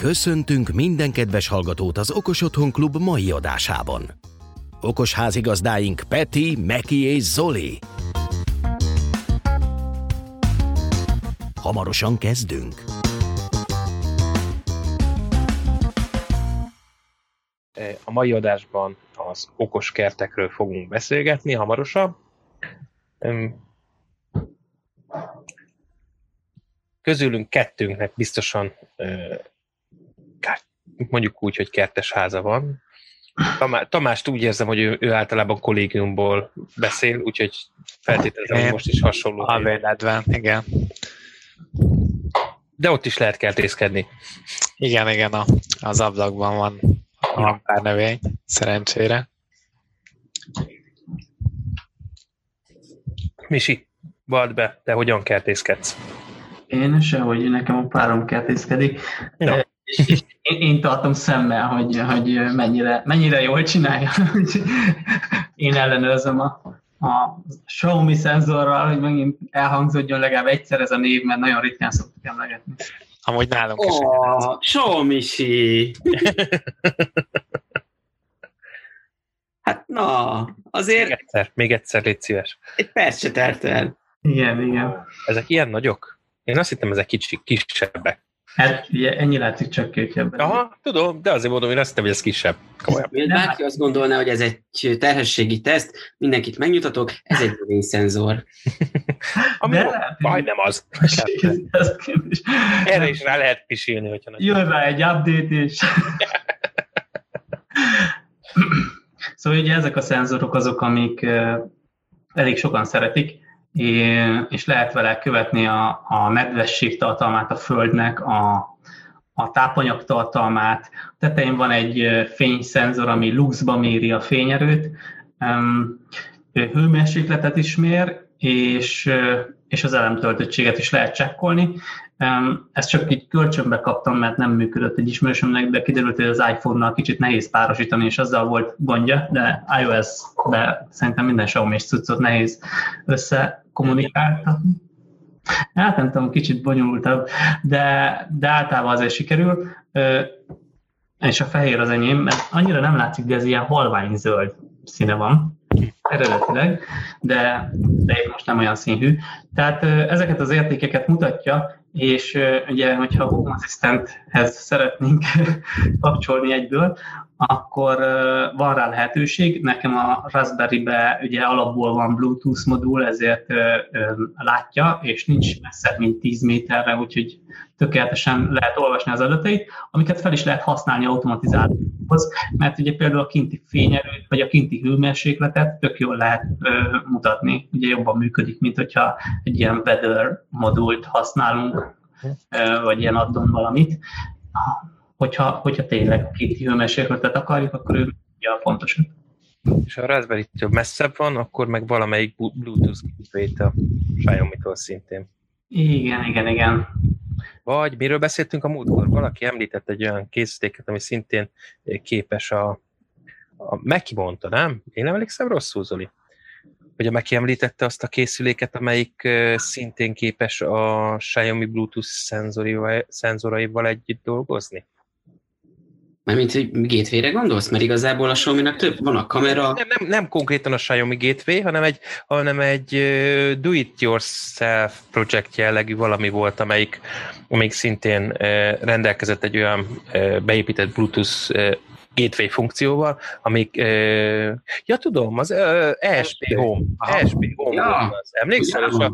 Köszöntünk minden kedves hallgatót az Okos Otthon Klub mai adásában. Okos házigazdáink Peti, Meki és Zoli. Hamarosan kezdünk. A mai adásban az okos kertekről fogunk beszélgetni hamarosan. Közülünk kettőnknek biztosan mondjuk úgy, hogy kertes háza van. Tamá, Tamást úgy érzem, hogy ő, ő általában kollégiumból beszél, úgyhogy feltételezem, hogy most is hasonló. A véletben, igen. De ott is lehet kertészkedni. Igen, igen, a, az ablakban van a pár növény, szerencsére. Misi, vald be, te hogyan kertészkedsz? Én sehogy, nekem a párom kertészkedik. Ja. És, és én, én tartom szemmel, hogy, hogy mennyire, mennyire jól csinálja. én ellenőrzöm a, a Xiaomi szenzorral, hogy megint elhangzódjon legalább egyszer ez a név, mert nagyon ritkán szoktuk emlegetni. Amúgy nálunk is. Oh, xiaomi Hát na, azért... Még egyszer, még egyszer, légy szíves. Egy perc se telt el. Igen, igen. Ezek ilyen nagyok? Én azt hittem, ezek kicsi, kisebbek. Hát ugye ennyi látszik csak kétjebben. Aha, tudom, de azért mondom, én azt hittem, hogy ez kisebb. Komolyan. Bárki azt gondolná, hogy ez egy terhességi teszt, mindenkit megnyugtatok, ez egy növényszenzor. Ami majdnem az. Erre is rá lehet pisilni, hogyha nagy. Jön rá egy update is. szóval ugye ezek a szenzorok azok, amik elég sokan szeretik, és lehet vele követni a, a nedvesség tartalmát a Földnek, a, a tápanyag tartalmát. A tetején van egy fényszenzor, ami luxba méri a fényerőt, hőmérsékletet is mér, és, és az elemtöltöttséget is lehet csekkolni. Ezt csak így kölcsönbe kaptam, mert nem működött egy ismerősömnek, de kiderült, hogy az iPhone-nal kicsit nehéz párosítani, és azzal volt gondja, de iOS-be szerintem minden xiaomi cuccot nehéz összekommunikáltatni. Hát nem tudom, kicsit bonyolultabb, de, de általában azért sikerül. És a fehér az enyém, mert annyira nem látszik, de ez ilyen halvány zöld színe van eredetileg, de, de itt most nem olyan színű. Tehát ezeket az értékeket mutatja, és ugye, hogyha Home Assistant-hez szeretnénk kapcsolni egyből, akkor van rá lehetőség. Nekem a Raspberry-be ugye alapból van Bluetooth modul, ezért látja, és nincs messzebb, mint 10 méterre, úgyhogy tökéletesen lehet olvasni az adatait, amiket fel is lehet használni automatizáláshoz, mert ugye például a kinti fényerőt, vagy a kinti hőmérsékletet tök jól lehet mutatni, ugye jobban működik, mint hogyha egy ilyen weather modult használunk, vagy ilyen addon valamit hogyha, hogyha tényleg két hőmérsékletet akarjuk, akkor ő ugye a fontosabb. És ha a raspberry több messzebb van, akkor meg valamelyik Bluetooth gateway a Xiaomi-tól szintén. Igen, igen, igen. Vagy miről beszéltünk a múltkor? Valaki említett egy olyan készítéket, ami szintén képes a, a Meki mondta, nem? Én nem emlékszem rosszul, Zoli? Hogy a Meki említette azt a készüléket, amelyik szintén képes a Xiaomi Bluetooth szenzoraival együtt dolgozni? Mármint, hogy gateway-re gondolsz? Mert igazából a xiaomi több, van a kamera... Nem, nem, nem konkrétan a Xiaomi gateway, hanem egy, hanem egy do-it-yourself projekt jellegű valami volt, amelyik, amelyik szintén rendelkezett egy olyan beépített Bluetooth gateway funkcióval, amik, uh, ja tudom, az uh, ESP Home, ESP Home, ja. az, emlékszel? Ja. A,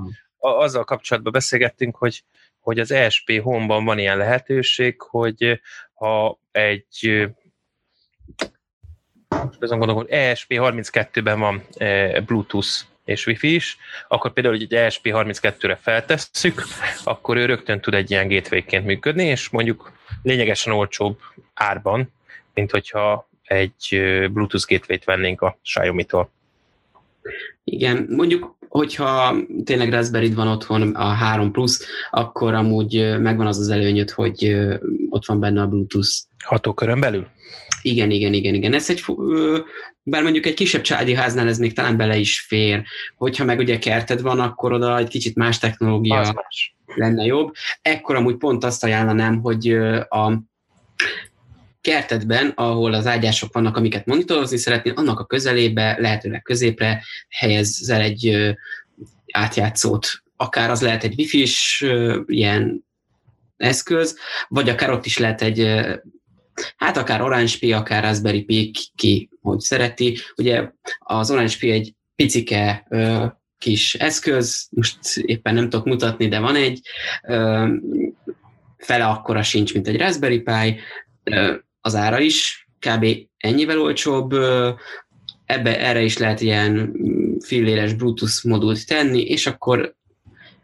a, azzal kapcsolatban beszélgettünk, hogy hogy az ESP Home-ban van ilyen lehetőség, hogy ha egy most azon gondolom, hogy ESP32-ben van Bluetooth és Wi-Fi is, akkor például, hogy egy ESP32-re feltesszük, akkor ő rögtön tud egy ilyen gateway működni, és mondjuk lényegesen olcsóbb árban, mint hogyha egy Bluetooth gateway-t vennénk a Xiaomi-tól. Igen, mondjuk hogyha tényleg raspberry van otthon a 3 plusz, akkor amúgy megvan az az előnyöd, hogy ott van benne a Bluetooth. Hatókörön belül? Igen, igen, igen, igen. Ez egy, bár mondjuk egy kisebb családi háznál ez még talán bele is fér. Hogyha meg ugye kerted van, akkor oda egy kicsit más technológia más. lenne jobb. Ekkor amúgy pont azt ajánlanám, hogy a kertedben, ahol az ágyások vannak, amiket monitorozni szeretnél, annak a közelébe, lehetőleg középre helyezzel egy átjátszót. Akár az lehet egy wifi-s ilyen eszköz, vagy akár ott is lehet egy, hát akár Orange Pi, akár Raspberry Pi, ki hogy szereti. Ugye az Orange Pi egy picike kis eszköz, most éppen nem tudok mutatni, de van egy, fele akkora sincs, mint egy Raspberry Pi, az ára is kb. ennyivel olcsóbb, ebbe erre is lehet ilyen filléres Bluetooth modult tenni, és akkor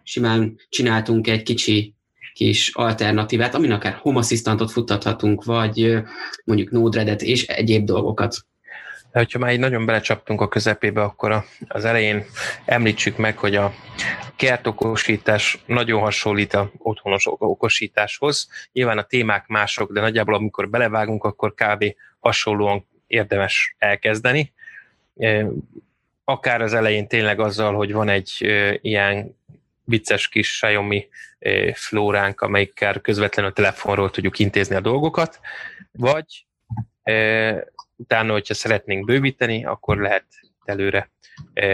simán csináltunk egy kicsi kis alternatívát, amin akár Home futtathatunk, vagy mondjuk Node-RED-et és egyéb dolgokat. De hogyha már így nagyon belecsaptunk a közepébe, akkor az elején említsük meg, hogy a kertokosítás nagyon hasonlít a otthonos okosításhoz. Nyilván a témák mások, de nagyjából amikor belevágunk, akkor kb. hasonlóan érdemes elkezdeni. Akár az elején tényleg azzal, hogy van egy ilyen vicces kis Xiaomi flóránk, amelyikkel közvetlenül a telefonról tudjuk intézni a dolgokat, vagy utána, hogyha szeretnénk bővíteni, akkor lehet előre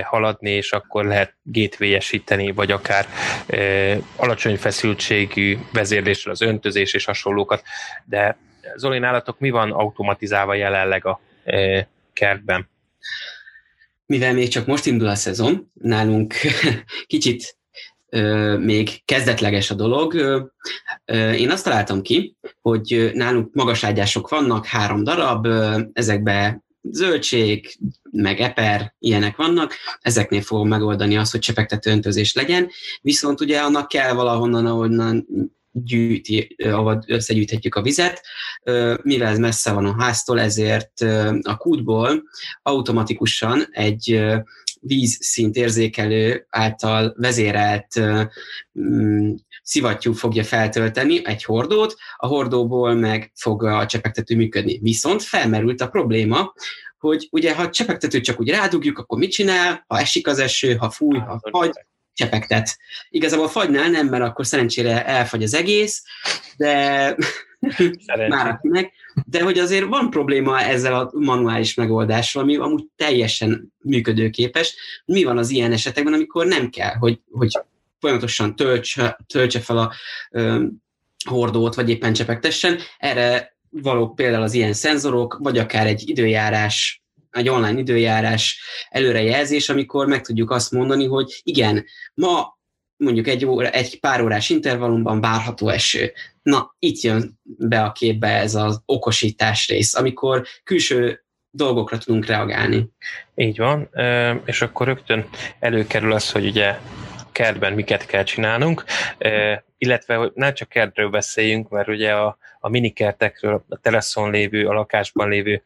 haladni, és akkor lehet gateway vagy akár alacsony feszültségű vezérléssel az öntözés és hasonlókat. De Zoli, nálatok mi van automatizálva jelenleg a kertben? Mivel még csak most indul a szezon, nálunk kicsit még kezdetleges a dolog. Én azt találtam ki, hogy nálunk magaságyások vannak, három darab, ezekbe zöldség, meg eper, ilyenek vannak, ezeknél fogom megoldani azt, hogy csepegtető öntözés legyen, viszont ugye annak kell valahonnan, ahonnan gyűjti, ahol összegyűjthetjük a vizet. Mivel ez messze van a háztól, ezért a kútból automatikusan egy vízszint érzékelő által vezérelt mm, szivattyú fogja feltölteni egy hordót, a hordóból meg fog a csepegtető működni. Viszont felmerült a probléma, hogy ugye ha csepegtetőt csak úgy rádugjuk, akkor mit csinál? Ha esik az eső, ha fúj, ha fagy, csepegtet. Igazából fagynál nem, mert akkor szerencsére elfagy az egész, de már akinek. De hogy azért van probléma ezzel a manuális megoldással, ami amúgy teljesen működőképes. Mi van az ilyen esetekben, amikor nem kell, hogy, hogy folyamatosan töltse, töltse fel a ö, hordót, vagy éppen csepegtessen. Erre valók például az ilyen szenzorok, vagy akár egy időjárás egy online időjárás előrejelzés, amikor meg tudjuk azt mondani, hogy igen, ma mondjuk egy, óra, egy pár órás intervallumban várható eső. Na, itt jön be a képbe ez az okosítás rész, amikor külső dolgokra tudunk reagálni. Így van, és akkor rögtön előkerül az, hogy ugye kertben miket kell csinálnunk, illetve hogy nem csak kertről beszéljünk, mert ugye a, a minikertekről, a teraszon lévő, a lakásban lévő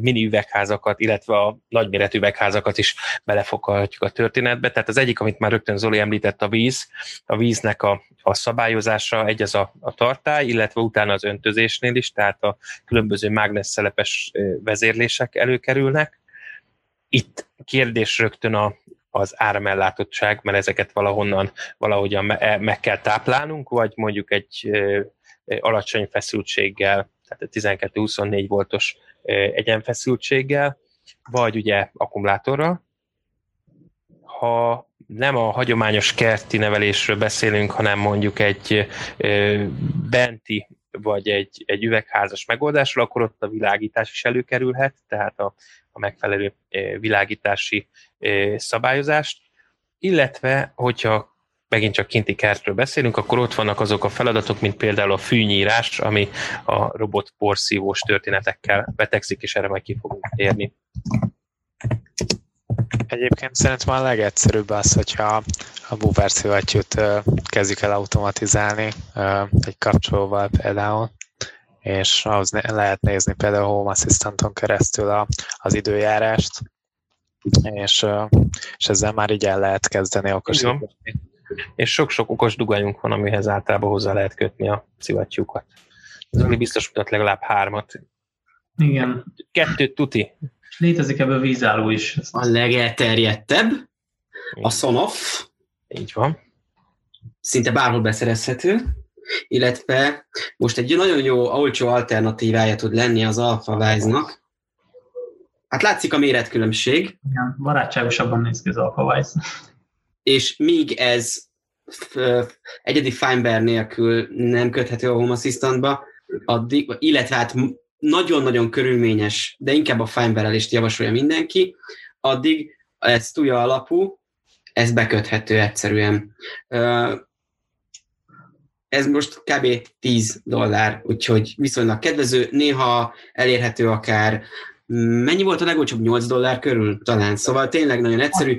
mini üvegházakat, illetve a nagyméretű üvegházakat is belefoghatjuk a történetbe. Tehát az egyik, amit már rögtön Zoli említett, a víz, a víznek a, a szabályozása, egy az a, a tartály, illetve utána az öntözésnél is, tehát a különböző mágnesszelepes vezérlések előkerülnek. Itt kérdés rögtön a, az áramellátottság, mert ezeket valahonnan valahogyan e, meg kell táplálnunk, vagy mondjuk egy alacsony feszültséggel, tehát a 12-24 voltos egyenfeszültséggel, vagy ugye akkumulátorral. Ha nem a hagyományos kerti nevelésről beszélünk, hanem mondjuk egy benti vagy egy, egy üvegházas megoldásról, akkor ott a világítás is előkerülhet, tehát a, a megfelelő világítási szabályozást, illetve hogyha megint csak kinti kertről beszélünk, akkor ott vannak azok a feladatok, mint például a fűnyírás, ami a robot porszívós történetekkel betegszik, és erre majd ki fogunk érni. Egyébként szerintem a legegyszerűbb az, hogyha a booper szövetjűt kezdjük el automatizálni egy kapcsolóval például, és ahhoz lehet nézni például a Home Assistanton keresztül a, az időjárást, és, és ezzel már így el lehet kezdeni okosítani. És sok-sok okos dugajunk van, amihez általában hozzá lehet kötni a szivattyúkat. Ez ami biztos mutat legalább hármat. Igen. Kettőt tuti. Létezik ebből vízálló is. A legelterjedtebb, a Sonoff. Így van. Szinte bárhol beszerezhető. illetve most egy nagyon jó, olcsó alternatívája tud lenni az AlphaWise-nak. Hát látszik a méretkülönbség. Igen, barátságosabban néz ki az AlphaWise. És míg ez egyedi Finebear nélkül nem köthető a Home Assistantba, addig, illetve hát nagyon-nagyon körülményes, de inkább a Finebear-elést javasolja mindenki, addig ez tuja alapú, ez beköthető egyszerűen. Ez most kb. 10 dollár, úgyhogy viszonylag kedvező, néha elérhető akár, mennyi volt a legolcsóbb? 8 dollár körül talán, szóval tényleg nagyon egyszerű.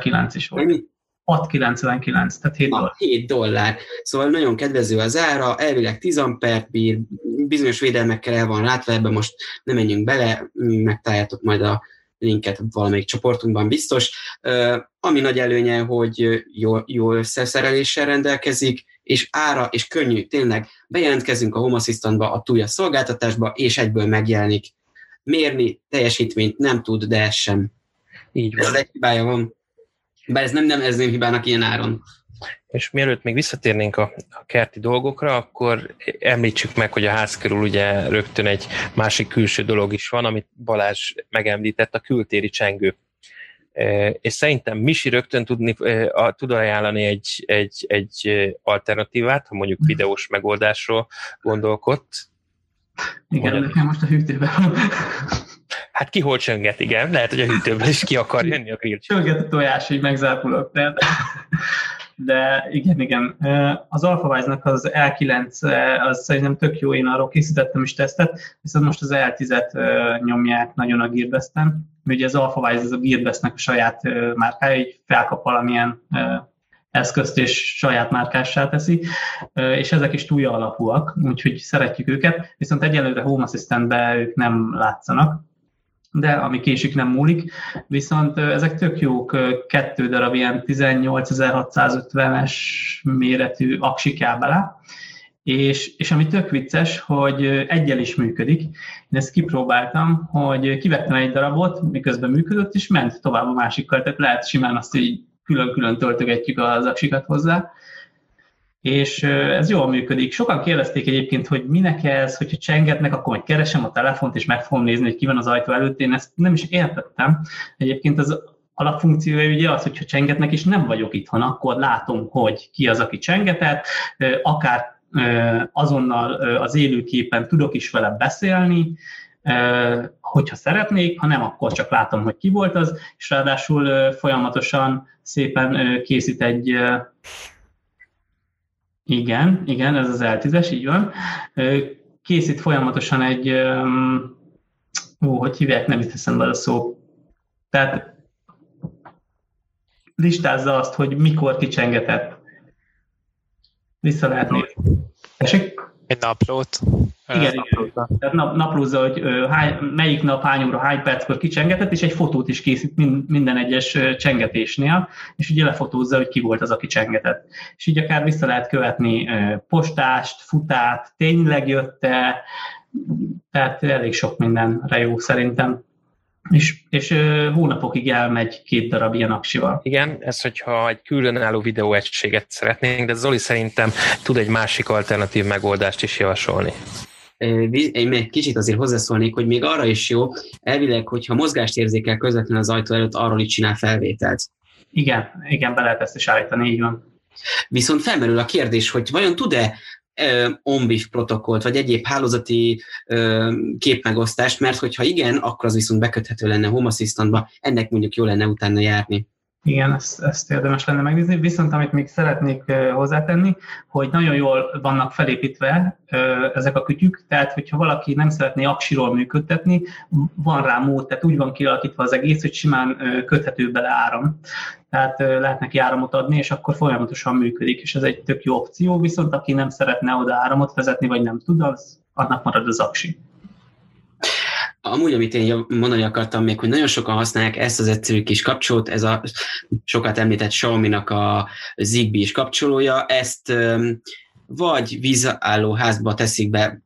9 is volt. Mennyi? 6,99, tehát 7 dollár. 7 dollár. Szóval nagyon kedvező az ára, elvileg 10 ampert bír, bizonyos védelmekkel el van látva, ebben most nem menjünk bele, megtaláljátok majd a linket valamelyik csoportunkban biztos. Ami nagy előnye, hogy jó, jó összeszereléssel rendelkezik, és ára, és könnyű, tényleg bejelentkezünk a Home Assistantba, a túlja szolgáltatásba, és egyből megjelenik. Mérni teljesítményt nem tud, de ez sem. Így van. Ez egy hibája van. Bár ez nem nevezném hibának ilyen áron. És mielőtt még visszatérnénk a, a kerti dolgokra, akkor említsük meg, hogy a ház körül ugye rögtön egy másik külső dolog is van, amit Balázs megemlített, a kültéri csengő. E, és szerintem Misi rögtön tudni, e, tud ajánlani egy, egy, egy alternatívát, ha mondjuk videós megoldásról gondolkodt. Igen, nekem most a hűtőben van. Hát ki hol csönget, igen. Lehet, hogy a hűtőben is ki akar jönni a grill. Csönget a tojás, hogy megzápulok. De, de igen, igen. Az AlphaWise-nak az L9, az szerintem tök jó, én arról készítettem is tesztet, viszont most az L10-et nyomják nagyon a Gearbest-en. Ugye az AlphaWise az a Gearbest-nek a saját márkája, így felkap valamilyen eszközt és saját márkássá teszi, és ezek is túlja alapúak, úgyhogy szeretjük őket, viszont egyelőre Home Assistant-be ők nem látszanak, de ami késik nem múlik. Viszont ezek tök jók, kettő darab ilyen 18650-es méretű aksi bele, és, és ami tök vicces, hogy egyel is működik. Én ezt kipróbáltam, hogy kivettem egy darabot, miközben működött, és ment tovább a másikkal, tehát lehet simán azt így külön-külön töltögetjük az aksikat hozzá és ez jól működik. Sokan kérdezték egyébként, hogy minek ez, hogyha csengetnek, akkor majd keresem a telefont, és meg fogom nézni, hogy ki van az ajtó előtt. Én ezt nem is értettem. Egyébként az alapfunkciója ugye az, hogyha csengetnek, és nem vagyok itthon, akkor látom, hogy ki az, aki csengetett, akár azonnal az élőképen tudok is vele beszélni, hogyha szeretnék, ha nem, akkor csak látom, hogy ki volt az, és ráadásul folyamatosan szépen készít egy igen, igen, ez az L10-es, így van. Készít folyamatosan egy, ó, hogy hívják, nem itt eszembe a szó. Tehát listázza azt, hogy mikor kicsengetett. Vissza lehet nézni. Egy naplót. Igen, igen. Tehát nap, naplózza, hogy hány, melyik nap, hány óra, hány perckor kicsengetett, és egy fotót is készít minden egyes csengetésnél, és ugye lefotózza, hogy ki volt az, aki csengetett. És így akár vissza lehet követni postást, futát, tényleg jött-e, tehát elég sok mindenre jó szerintem. És, és hónapokig elmegy két darab ilyen aksival. Igen, ez hogyha egy különálló videóegységet szeretnénk, de Zoli szerintem tud egy másik alternatív megoldást is javasolni én még kicsit azért hozzászólnék, hogy még arra is jó, elvileg, hogyha mozgást érzékel közvetlenül az ajtó előtt, arról is csinál felvételt. Igen, igen, be lehet ezt is állítani, így van. Viszont felmerül a kérdés, hogy vajon tud-e ONBIF protokollt, vagy egyéb hálózati képmegosztást, mert hogyha igen, akkor az viszont beköthető lenne Home Assistantba, ennek mondjuk jó lenne utána járni. Igen, ezt, ezt érdemes lenne megnézni. Viszont amit még szeretnék hozzátenni, hogy nagyon jól vannak felépítve ezek a kütyük, tehát hogyha valaki nem szeretné aksiról működtetni, van rá mód, tehát úgy van kialakítva az egész, hogy simán köthető bele áram. Tehát lehet neki áramot adni, és akkor folyamatosan működik, és ez egy tök jó opció, viszont aki nem szeretne oda áramot vezetni, vagy nem tud, az annak marad az aksi. Amúgy, amit én mondani akartam még, hogy nagyon sokan használják ezt az egyszerű kis kapcsolót, ez a sokat említett Xiaomi-nak a Zigbee is kapcsolója, ezt vagy vízálló házba teszik be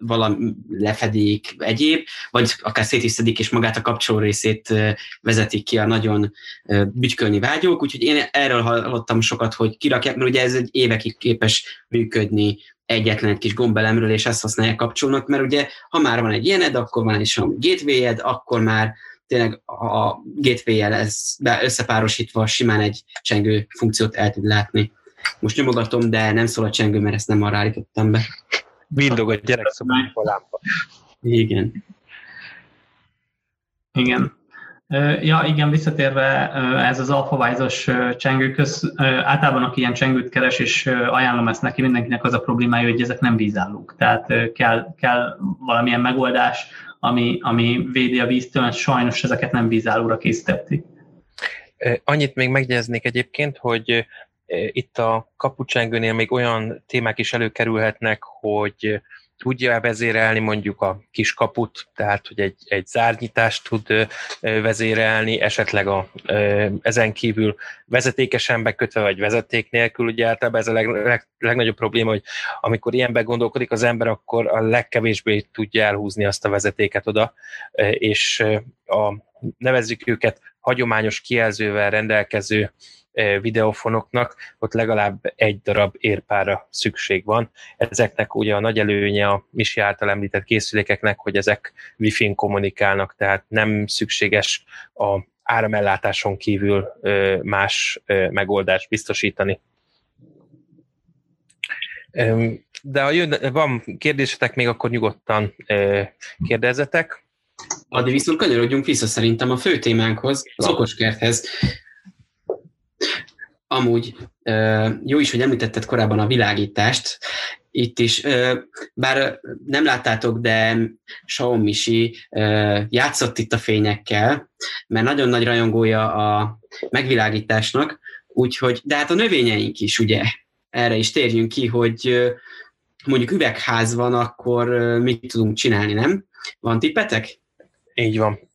valami lefedik egyéb, vagy akár szét is szedik, és magát a kapcsoló részét vezetik ki a nagyon bütykölni vágyók, úgyhogy én erről hallottam sokat, hogy kirakják, mert ugye ez egy évekig képes működni egyetlen egy kis gombelemről, és ezt használják kapcsolnak, mert ugye, ha már van egy ilyened, akkor van egy gateway akkor már tényleg a gateway-jel ez összepárosítva simán egy csengő funkciót el tud látni. Most nyomogatom, de nem szól a csengő, mert ezt nem arra állítottam be. Vindog a gyerekszobában a lámpa. Igen. Igen. Ja, igen, visszatérve ez az alfavájzos csengőköz, általában aki ilyen csengőt keres, és ajánlom ezt neki, mindenkinek az a problémája, hogy ezek nem vízállók. Tehát kell, kell valamilyen megoldás, ami, ami védi a víztől, sajnos ezeket nem vízállóra készítették. Annyit még megjegyeznék egyébként, hogy itt a kapucsengőnél még olyan témák is előkerülhetnek, hogy tudja vezérelni mondjuk a kis kaput, tehát hogy egy, egy zárnyitást tud vezérelni, esetleg a, ezen kívül vezetékesen bekötve, vagy vezeték nélkül, ugye általában ez a leg, leg, legnagyobb probléma, hogy amikor ilyenbe gondolkodik az ember, akkor a legkevésbé tudja elhúzni azt a vezetéket oda, és a, nevezzük őket hagyományos kijelzővel rendelkező videofonoknak, ott legalább egy darab érpára szükség van. Ezeknek ugye a nagy előnye a Misi által említett készülékeknek, hogy ezek Wi-Fi-n kommunikálnak, tehát nem szükséges a áramellátáson kívül más megoldást biztosítani. De ha jön, van kérdésetek még, akkor nyugodtan kérdezzetek. Addig viszont kanyarodjunk vissza szerintem a fő témánkhoz, az okoskerthez. Amúgy jó is, hogy említetted korábban a világítást, itt is, bár nem láttátok, de Shaon Misi játszott itt a fényekkel, mert nagyon nagy rajongója a megvilágításnak, úgyhogy, de hát a növényeink is, ugye, erre is térjünk ki, hogy mondjuk üvegház van, akkor mit tudunk csinálni, nem? Van tippetek? Így van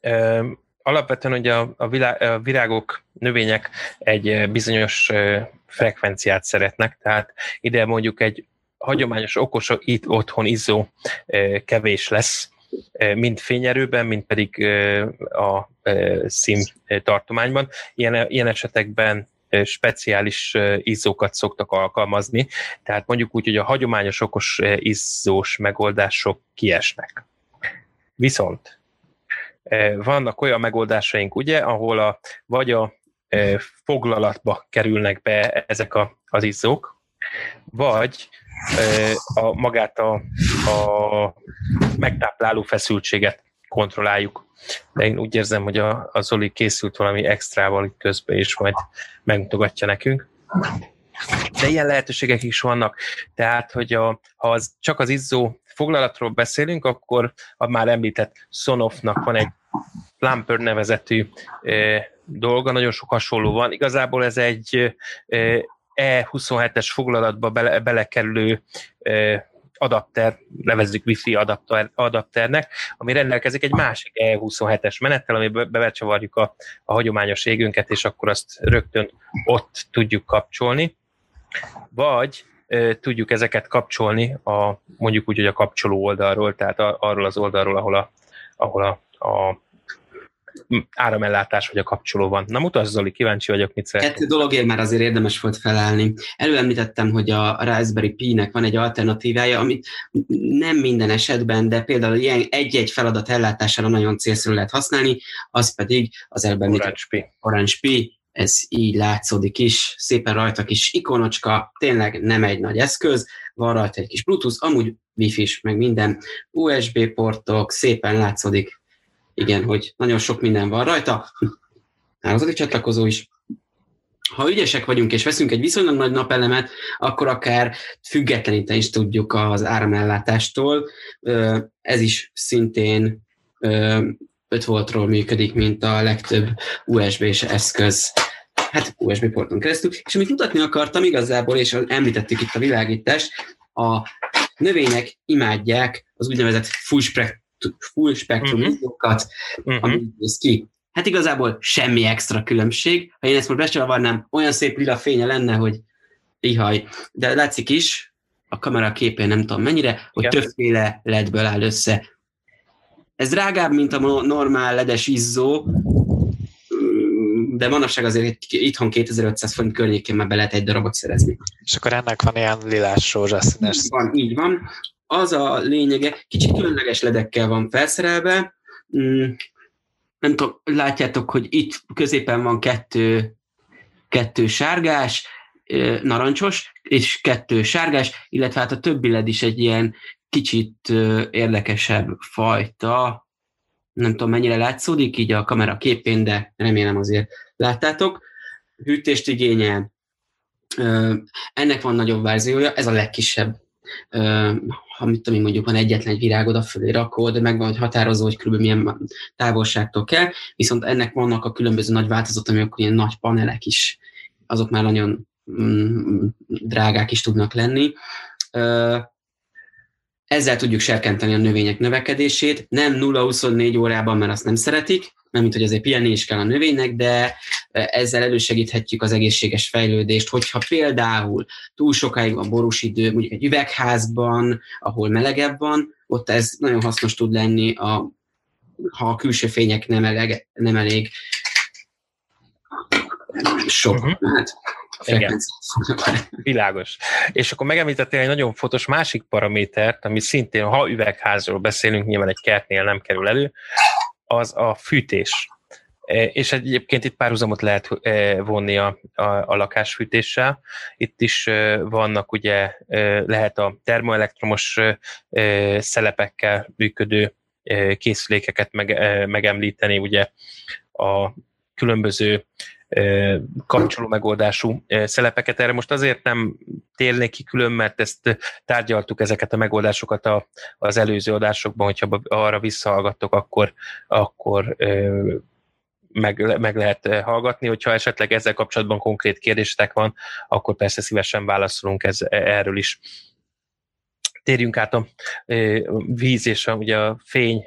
alapvetően ugye a, a, világ, a virágok, növények egy bizonyos frekvenciát szeretnek, tehát ide mondjuk egy hagyományos okos itt otthon izzó kevés lesz, mind fényerőben, mind pedig a szín tartományban. Ilyen, ilyen esetekben speciális izzókat szoktak alkalmazni, tehát mondjuk úgy, hogy a hagyományos okos izzós megoldások kiesnek. Viszont vannak olyan megoldásaink, ugye, ahol a, vagy a foglalatba kerülnek be ezek a, az izzók, vagy a, magát a, a megtápláló feszültséget kontrolláljuk. De én úgy érzem, hogy a, a Zoli készült valami extrával itt közben, és majd megmutogatja nekünk. De ilyen lehetőségek is vannak. Tehát, hogy a, ha az, csak az izzó foglalatról beszélünk, akkor a már említett Sonoffnak van egy Plumper nevezetű dolga, nagyon sok hasonló van. Igazából ez egy E27-es foglalatba bele, belekerülő adapter, nevezzük Wi-Fi adapter, adapternek, ami rendelkezik egy másik E27-es menettel, ami bevecsavarjuk a, a hagyományos égünket, és akkor azt rögtön ott tudjuk kapcsolni. Vagy tudjuk ezeket kapcsolni a, mondjuk úgy, hogy a kapcsoló oldalról, tehát arról az oldalról, ahol a, ahol a a áramellátás vagy a kapcsoló van. Na mutasd Zoli, kíváncsi vagyok, mit szeretnél. Kettő dologért már azért érdemes volt felállni. Előemlítettem, hogy a Raspberry Pi-nek van egy alternatívája, amit nem minden esetben, de például ilyen egy-egy feladat ellátására nagyon célszerű lehet használni, az pedig az előbb Orange Pi. Orange Pi, ez így látszódik is, szépen rajta kis ikonocska, tényleg nem egy nagy eszköz, van rajta egy kis Bluetooth, amúgy Wi-Fi is, meg minden, USB portok, szépen látszódik igen, hogy nagyon sok minden van rajta, hálózati csatlakozó is. Ha ügyesek vagyunk és veszünk egy viszonylag nagy napelemet, akkor akár függetleníteni is tudjuk az áramellátástól. Ez is szintén 5 voltról működik, mint a legtöbb USB-s eszköz hát USB porton keresztül. És amit mutatni akartam igazából, és említettük itt a világítást, a növények imádják az úgynevezett full full spektrum uh-huh. uh-huh. ami néz ki. Hát igazából semmi extra különbség. Ha én ezt most becsavarnám, olyan szép lila fénye lenne, hogy ihaj. De látszik is, a kamera képén nem tudom mennyire, hogy Igen. többféle ledből áll össze. Ez drágább, mint a normál ledes izzó, de manapság azért itthon 2500 forint környékén már be lehet egy darabot szerezni. És akkor ennek van ilyen lilás rózsaszínes. Így van, így van. Az a lényege, kicsit különleges ledekkel van felszerelve. Mm, nem tudom, látjátok, hogy itt középen van kettő, kettő sárgás, narancsos, és kettő sárgás, illetve hát a többi led is egy ilyen kicsit érdekesebb fajta, nem tudom mennyire látszódik így a kamera képén, de remélem azért láttátok. Hűtést igényel, ennek van nagyobb verziója, ez a legkisebb. Ha mit tudom mondjuk van egyetlen egy virágod a fölé rakod, meg van, határozó, hogy kb. milyen távolságtól kell, viszont ennek vannak a különböző nagy változatok, akkor ilyen nagy panelek is, azok már nagyon mm, drágák is tudnak lenni. Ezzel tudjuk serkenteni a növények növekedését, nem 0-24 órában, mert azt nem szeretik, nem mint hogy azért pihenni is kell a növénynek, de ezzel elősegíthetjük az egészséges fejlődést, hogyha például túl sokáig van borús idő, mondjuk egy üvegházban, ahol melegebb van, ott ez nagyon hasznos tud lenni, a, ha a külső fények nem elég, nem elég sok. Uh-huh. Hát, igen. Világos. És akkor megemlítettél egy nagyon fontos másik paramétert, ami szintén, ha üvegházról beszélünk, nyilván egy kertnél nem kerül elő, az a fűtés. E, és egyébként itt párhuzamot lehet e, vonni a, a, a lakásfűtéssel. Itt is e, vannak ugye, lehet a termoelektromos szelepekkel működő készülékeket meg, megemlíteni, ugye a különböző kapcsoló megoldású szelepeket. Erre most azért nem térnék ki külön, mert ezt tárgyaltuk ezeket a megoldásokat a, az előző adásokban, hogyha arra visszahallgattok, akkor, akkor meg, meg lehet hallgatni, hogyha esetleg ezzel kapcsolatban konkrét kérdéstek van, akkor persze szívesen válaszolunk ez, erről is. Térjünk át a víz és a, ugye a fény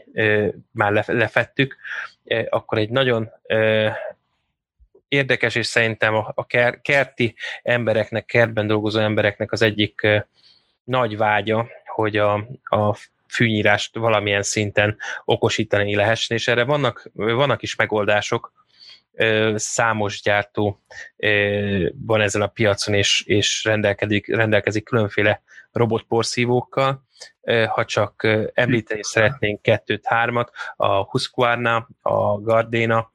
már lefettük, akkor egy nagyon érdekes, és szerintem a, kerti embereknek, kertben dolgozó embereknek az egyik nagy vágya, hogy a, a fűnyírást valamilyen szinten okosítani lehessen, és erre vannak, vannak is megoldások, számos gyártó van ezen a piacon, és, és rendelkezik, rendelkezik különféle robotporszívókkal. Ha csak említeni szeretnénk kettőt-hármat, a Husqvarna, a Gardena,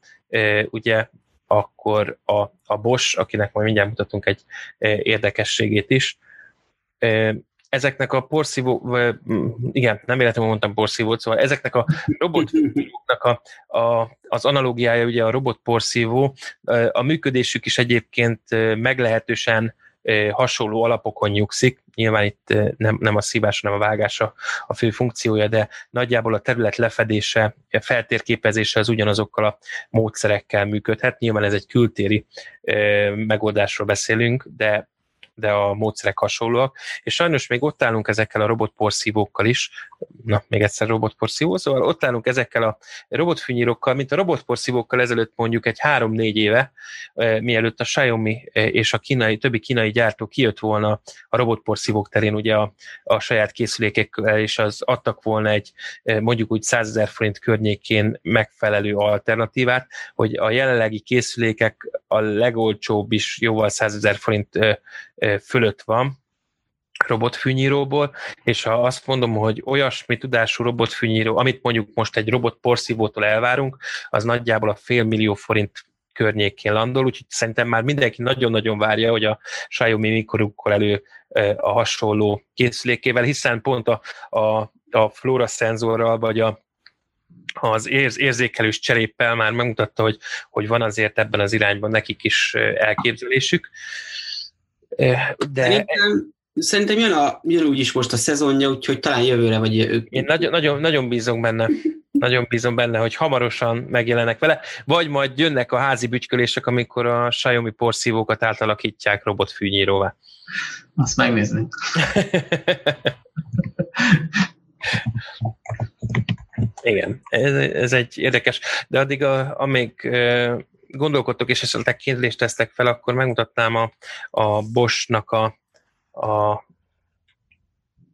ugye akkor a, a Bosch, akinek majd mindjárt mutatunk egy e, érdekességét is, e, ezeknek a porszívó, igen, nem véletlenül mondtam porszívót, szóval ezeknek a robotnak a, a, az analógiája ugye a robotporszívó, e, a működésük is egyébként meglehetősen hasonló alapokon nyugszik. Nyilván itt nem, nem a szívás, hanem a vágása a fő funkciója, de nagyjából a terület lefedése, a feltérképezése az ugyanazokkal a módszerekkel működhet. Nyilván ez egy kültéri megoldásról beszélünk, de de a módszerek hasonlóak, és sajnos még ott állunk ezekkel a robotporszívókkal is, na, még egyszer robotporszívó, szóval ott állunk ezekkel a robotfűnyírókkal, mint a robotporszívókkal ezelőtt mondjuk egy három-négy éve, eh, mielőtt a Xiaomi eh, és a kínai, többi kínai gyártó kijött volna a robotporszívók terén ugye a, a saját készülékekkel, és az adtak volna egy eh, mondjuk úgy 100 ezer forint környékén megfelelő alternatívát, hogy a jelenlegi készülékek a legolcsóbb is jóval 100 ezer forint fölött van robotfűnyíróból, és ha azt mondom, hogy olyasmi tudású robotfűnyíró, amit mondjuk most egy robot porszívótól elvárunk, az nagyjából a fél millió forint környékén landol, úgyhogy szerintem már mindenki nagyon-nagyon várja, hogy a Xiaomi mikor elő a hasonló készülékével, hiszen pont a, a, a flora szenzorral, vagy a az érz, érzékelős cseréppel már megmutatta, hogy, hogy van azért ebben az irányban nekik is elképzelésük. De... Szerintem, szerintem jön, a, jön úgyis most a szezonja, úgyhogy talán jövőre vagy ők. Én nagyon, nagyon, nagyon bízom benne. Nagyon bízom benne, hogy hamarosan megjelenek vele, vagy majd jönnek a házi bütykölések, amikor a Xiaomi porszívókat átalakítják robotfűnyíróvá. Azt megnézni. Igen, ez, ez egy érdekes, de addig, a, amíg gondolkodtok, és esetleg kérdést tesztek fel, akkor megmutatnám a, a Bosch-nak a, a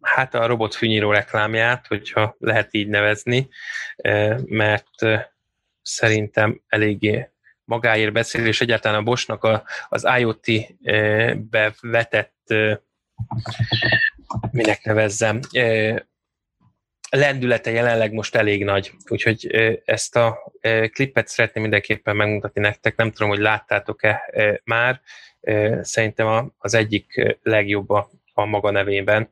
hát a robotfűnyíró reklámját, hogyha lehet így nevezni, mert szerintem eléggé magáért beszél, és egyáltalán a Bosnak a, az IoT-be vetett, minek nevezzem, lendülete jelenleg most elég nagy, úgyhogy ezt a klippet szeretném mindenképpen megmutatni nektek, nem tudom, hogy láttátok-e már, szerintem az egyik legjobb a, a maga nevében,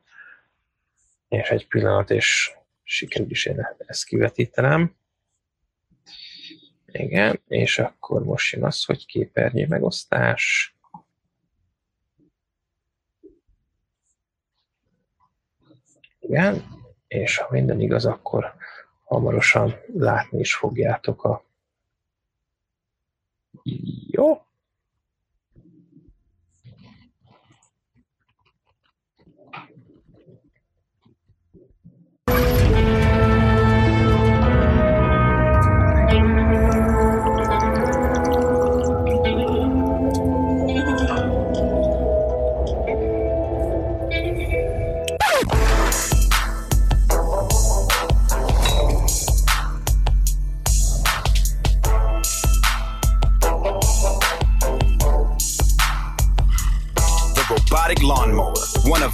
és egy pillanat, és sikerül is én ezt kivetítenem. Igen, és akkor most jön az, hogy képernyő megosztás. Igen, és ha minden igaz, akkor hamarosan látni is fogjátok a jó.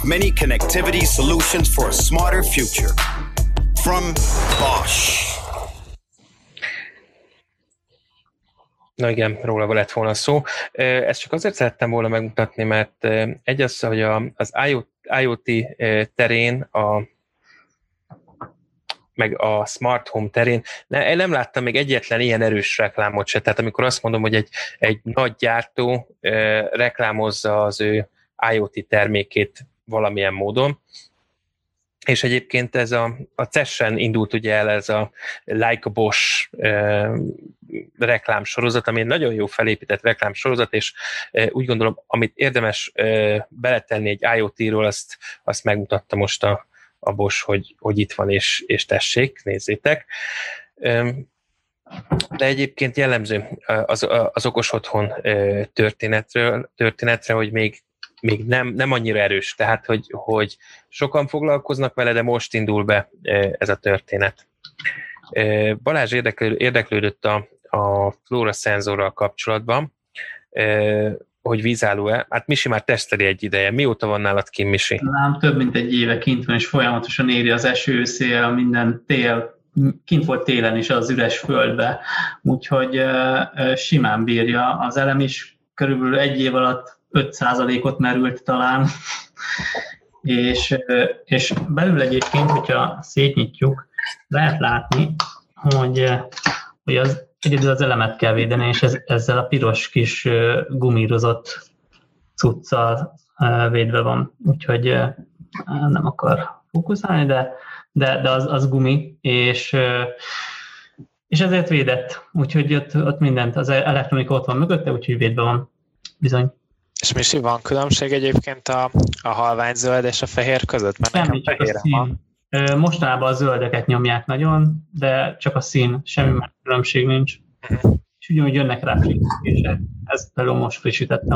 Many connectivity solutions for a smarter future. From Bosch. Na igen, róla lett volna szó. Ezt csak azért szerettem volna megmutatni, mert egy az, hogy az IoT terén a meg a smart home terén, ne, nem láttam még egyetlen ilyen erős reklámot se. Tehát amikor azt mondom, hogy egy, egy nagy gyártó reklámozza az ő IoT termékét valamilyen módon. És egyébként ez a, a CES-en indult ugye el ez a Like Bosch e, reklámsorozat, ami egy nagyon jó felépített reklámsorozat, és e, úgy gondolom, amit érdemes e, beletenni egy IoT-ról, azt, azt megmutatta most a, a Bosch, hogy, hogy itt van, és, és tessék, nézzétek. E, de egyébként jellemző az, az okos otthon történetről, történetre, hogy még még nem, nem annyira erős, tehát hogy, hogy sokan foglalkoznak vele, de most indul be ez a történet. Balázs érdeklődött a, a flóra szenzorral kapcsolatban, hogy vízálló-e. Hát Misi már teszteli egy ideje. Mióta van nálad kint, Misi? Nem, több mint egy éve kint van, és folyamatosan éri az eső, szél, minden tél, kint volt télen is az üres földbe, úgyhogy simán bírja. Az elem is körülbelül egy év alatt 5%-ot merült talán, és, és belül egyébként, hogyha szétnyitjuk, lehet látni, hogy, hogy az, egyedül az elemet kell védeni, és ez, ezzel a piros kis gumírozott cuccal védve van. Úgyhogy nem akar fókuszálni, de, de, de az, az gumi, és, és ezért védett. Úgyhogy ott, ott mindent, az elektronika ott van mögötte, úgyhogy védve van. Bizony. És Misi, van különbség egyébként a, a halványzöld és a fehér között? Mert Semmi, nekem fehér van. Mostanában a zöldeket nyomják nagyon, de csak a szín, semmi más különbség nincs. Uh-huh. És ugyanúgy jönnek rá frissítések. Ezt például most frissítettem,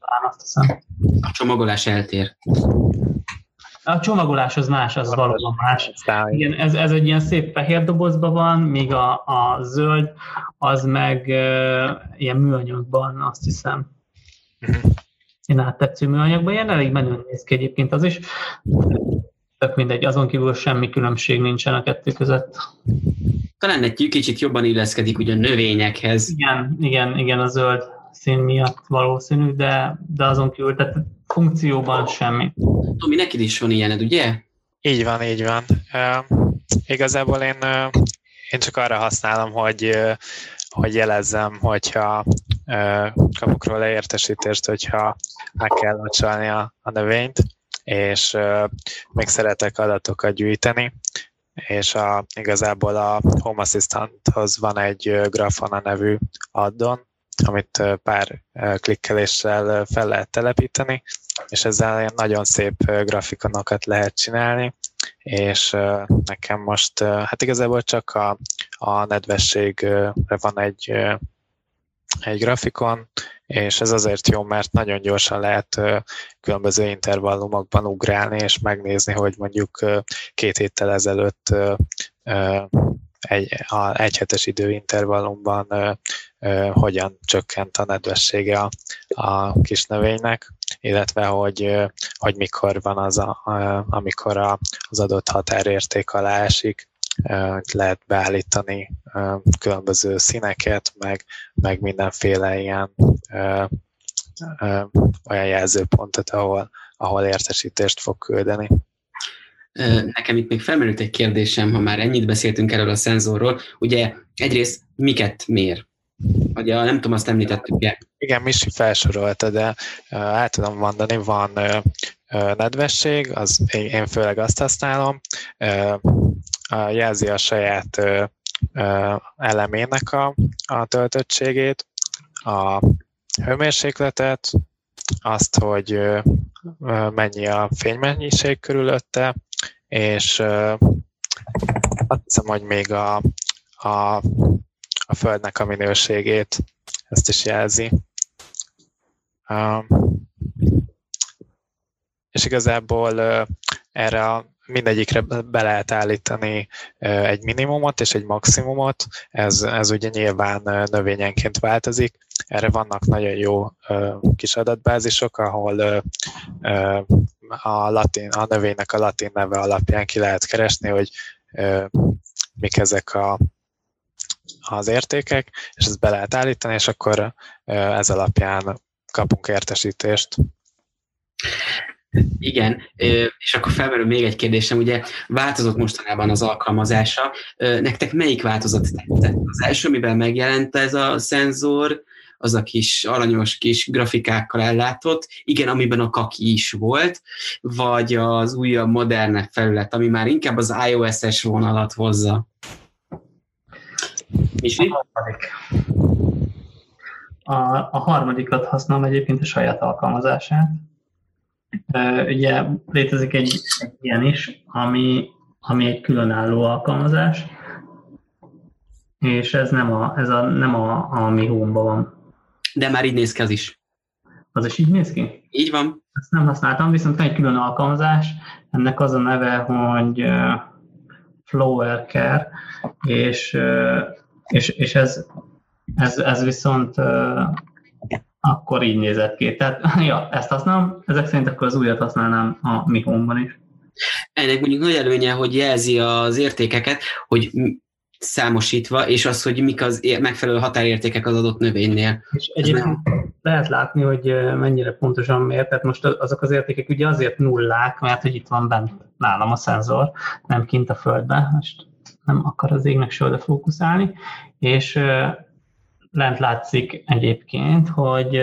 talán azt hiszem. A csomagolás eltér. A csomagolás az más, az valóban más. Igen, ez, ez egy ilyen szép fehér dobozban van, míg a, a zöld az meg e, ilyen műanyagban, azt hiszem. Uh-huh. Én áttetsző műanyagban, ilyen elég menően néz ki egyébként az is. Tök mindegy, azon kívül semmi különbség nincsen a kettő között. Talán egy kicsit jobban illeszkedik ugye a növényekhez. Igen, igen, igen, a zöld szín miatt valószínű, de, de azon kívül, tehát funkcióban semmi. Tomi, neked is van ilyened, ugye? Így van, így van. Uh, igazából én, uh, én csak arra használom, hogy, uh, hogy jelezzem, hogyha kapok róla értesítést, hogyha meg kell locsolni a, a növényt, és még szeretek adatokat gyűjteni, és a, igazából a Home Assistanthoz van egy Grafana nevű addon, amit pár klikkeléssel fel lehet telepíteni, és ezzel nagyon szép grafikonokat lehet csinálni, és nekem most, hát igazából csak a, a nedvességre van egy egy grafikon, és ez azért jó, mert nagyon gyorsan lehet különböző intervallumokban ugrálni, és megnézni, hogy mondjuk két héttel ezelőtt egy, a egyhetes időintervallumban hogyan csökkent a nedvessége a, a kis növénynek, illetve hogy, hogy mikor van az, a, amikor a, az adott határérték alá esik, lehet beállítani különböző színeket, meg, meg mindenféle ilyen olyan jelzőpontot, ahol, ahol értesítést fog küldeni. Nekem itt még felmerült egy kérdésem, ha már ennyit beszéltünk erről a szenzorról. Ugye egyrészt miket mér? Ugye nem tudom, azt említettük-e. Igen, Misi felsorolta, de el tudom mondani, van nedvesség, az én főleg azt használom, jelzi a saját elemének a, a töltöttségét, a hőmérsékletet, azt, hogy mennyi a fénymennyiség körülötte, és azt hiszem, hogy még a, a, a földnek a minőségét ezt is jelzi. És igazából erre a mindegyikre be lehet állítani egy minimumot és egy maximumot, ez, ez ugye nyilván növényenként változik. Erre vannak nagyon jó kis adatbázisok, ahol a, latin, a növénynek a latin neve alapján ki lehet keresni, hogy mik ezek a, az értékek, és ezt be lehet állítani, és akkor ez alapján kapunk értesítést. Igen, és akkor felmerül még egy kérdésem, ugye változott mostanában az alkalmazása, nektek melyik változat tetszett? Az első, amiben megjelent ez a szenzor, az a kis aranyos kis grafikákkal ellátott, igen, amiben a kaki is volt, vagy az újabb, modernebb felület, ami már inkább az iOS-es vonalat hozza. Misi? A, harmadik. a, a harmadikat használom egyébként a saját alkalmazását, Ugye létezik egy, egy ilyen is, ami, ami egy különálló alkalmazás, és ez nem a, ez a, nem a, a mi home van. De már így néz ki az is. Az is így néz ki? Így van. Ezt nem használtam, viszont van egy külön alkalmazás, ennek az a neve, hogy Flower Care, és, és, és ez, ez, ez viszont akkor így nézett ki. Tehát, ja, ezt használom, ezek szerint akkor az újat használnám a mi home is. Ennek mondjuk nagy előnye, hogy jelzi az értékeket, hogy számosítva, és az, hogy mik az megfelelő határértékek az adott növénynél. És egyébként nem... lehet látni, hogy mennyire pontosan miért, tehát most azok az értékek ugye azért nullák, mert hogy itt van bent nálam a szenzor, nem kint a földben, most nem akar az égnek se oda fókuszálni, és lent látszik egyébként, hogy,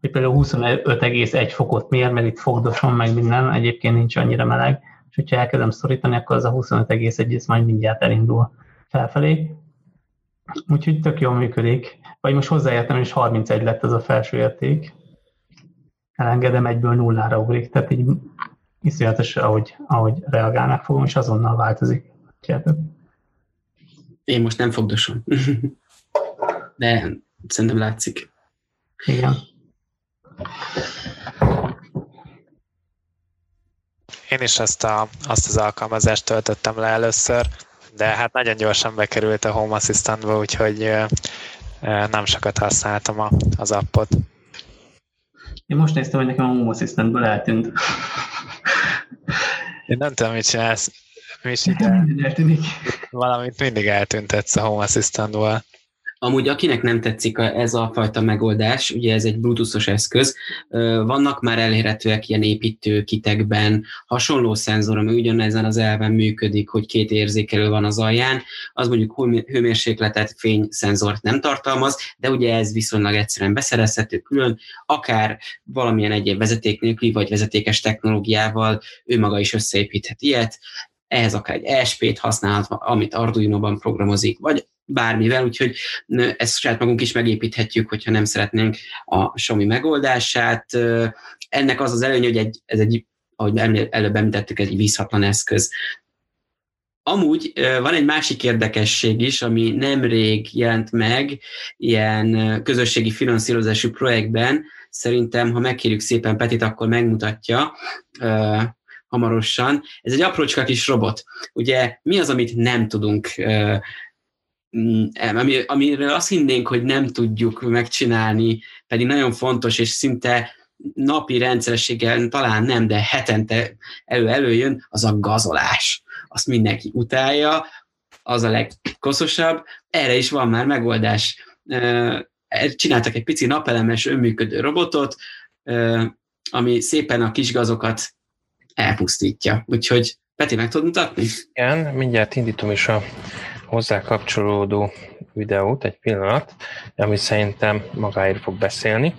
hogy például 25,1 fokot mér, mert itt fogdoson meg minden, egyébként nincs annyira meleg, és hogyha elkezdem szorítani, akkor az a 25,1 ez majd mindjárt elindul felfelé. Úgyhogy tök jól működik. Vagy most hozzáértem, és 31 lett ez a felső érték. Elengedem, egyből nullára ugrik, tehát így iszonyatos, ahogy, ahogy reagálnak fogom, és azonnal változik. Én most nem fogdosom. de szerintem látszik. Igen. Én is azt, a, azt az alkalmazást töltöttem le először, de hát nagyon gyorsan bekerült a Home Assistantba, úgyhogy nem sokat használtam a, az appot. Én most néztem, hogy nekem a Home Assistantből eltűnt. Én nem tudom, mit csinálsz. Misi, de valamit mindig eltüntetsz a Home Assistantból. Amúgy akinek nem tetszik ez a fajta megoldás, ugye ez egy bluetoothos eszköz, vannak már elérhetőek ilyen építő kitekben hasonló szenzor, ami ugyanezen az elven működik, hogy két érzékelő van az alján, az mondjuk hőmérsékletet, fényszenzort nem tartalmaz, de ugye ez viszonylag egyszerűen beszerezhető külön, akár valamilyen egyéb vezeték nélküli, vagy vezetékes technológiával ő maga is összeépíthet ilyet, ehhez akár egy ESP-t használhat, amit Arduino-ban programozik, vagy bármivel, úgyhogy ezt saját magunk is megépíthetjük, hogyha nem szeretnénk a Xiaomi megoldását. Ennek az az előnye, hogy egy, ez egy, ahogy előbb említettük, egy vízhatlan eszköz. Amúgy van egy másik érdekesség is, ami nemrég jelent meg ilyen közösségi finanszírozású projektben. Szerintem, ha megkérjük szépen Petit, akkor megmutatja hamarosan. Ez egy aprócska kis robot. Ugye mi az, amit nem tudunk ami, amiről azt hinnénk, hogy nem tudjuk megcsinálni, pedig nagyon fontos, és szinte napi rendszerességgel talán nem, de hetente elő-előjön, az a gazolás. Azt mindenki utálja, az a legkoszosabb. Erre is van már megoldás. Csináltak egy pici napelemes önműködő robotot, ami szépen a kis gazokat elpusztítja. Úgyhogy Peti, meg tudod mutatni? Igen, mindjárt indítom is a hozzá kapcsolódó videót, egy pillanat, ami szerintem magáért fog beszélni.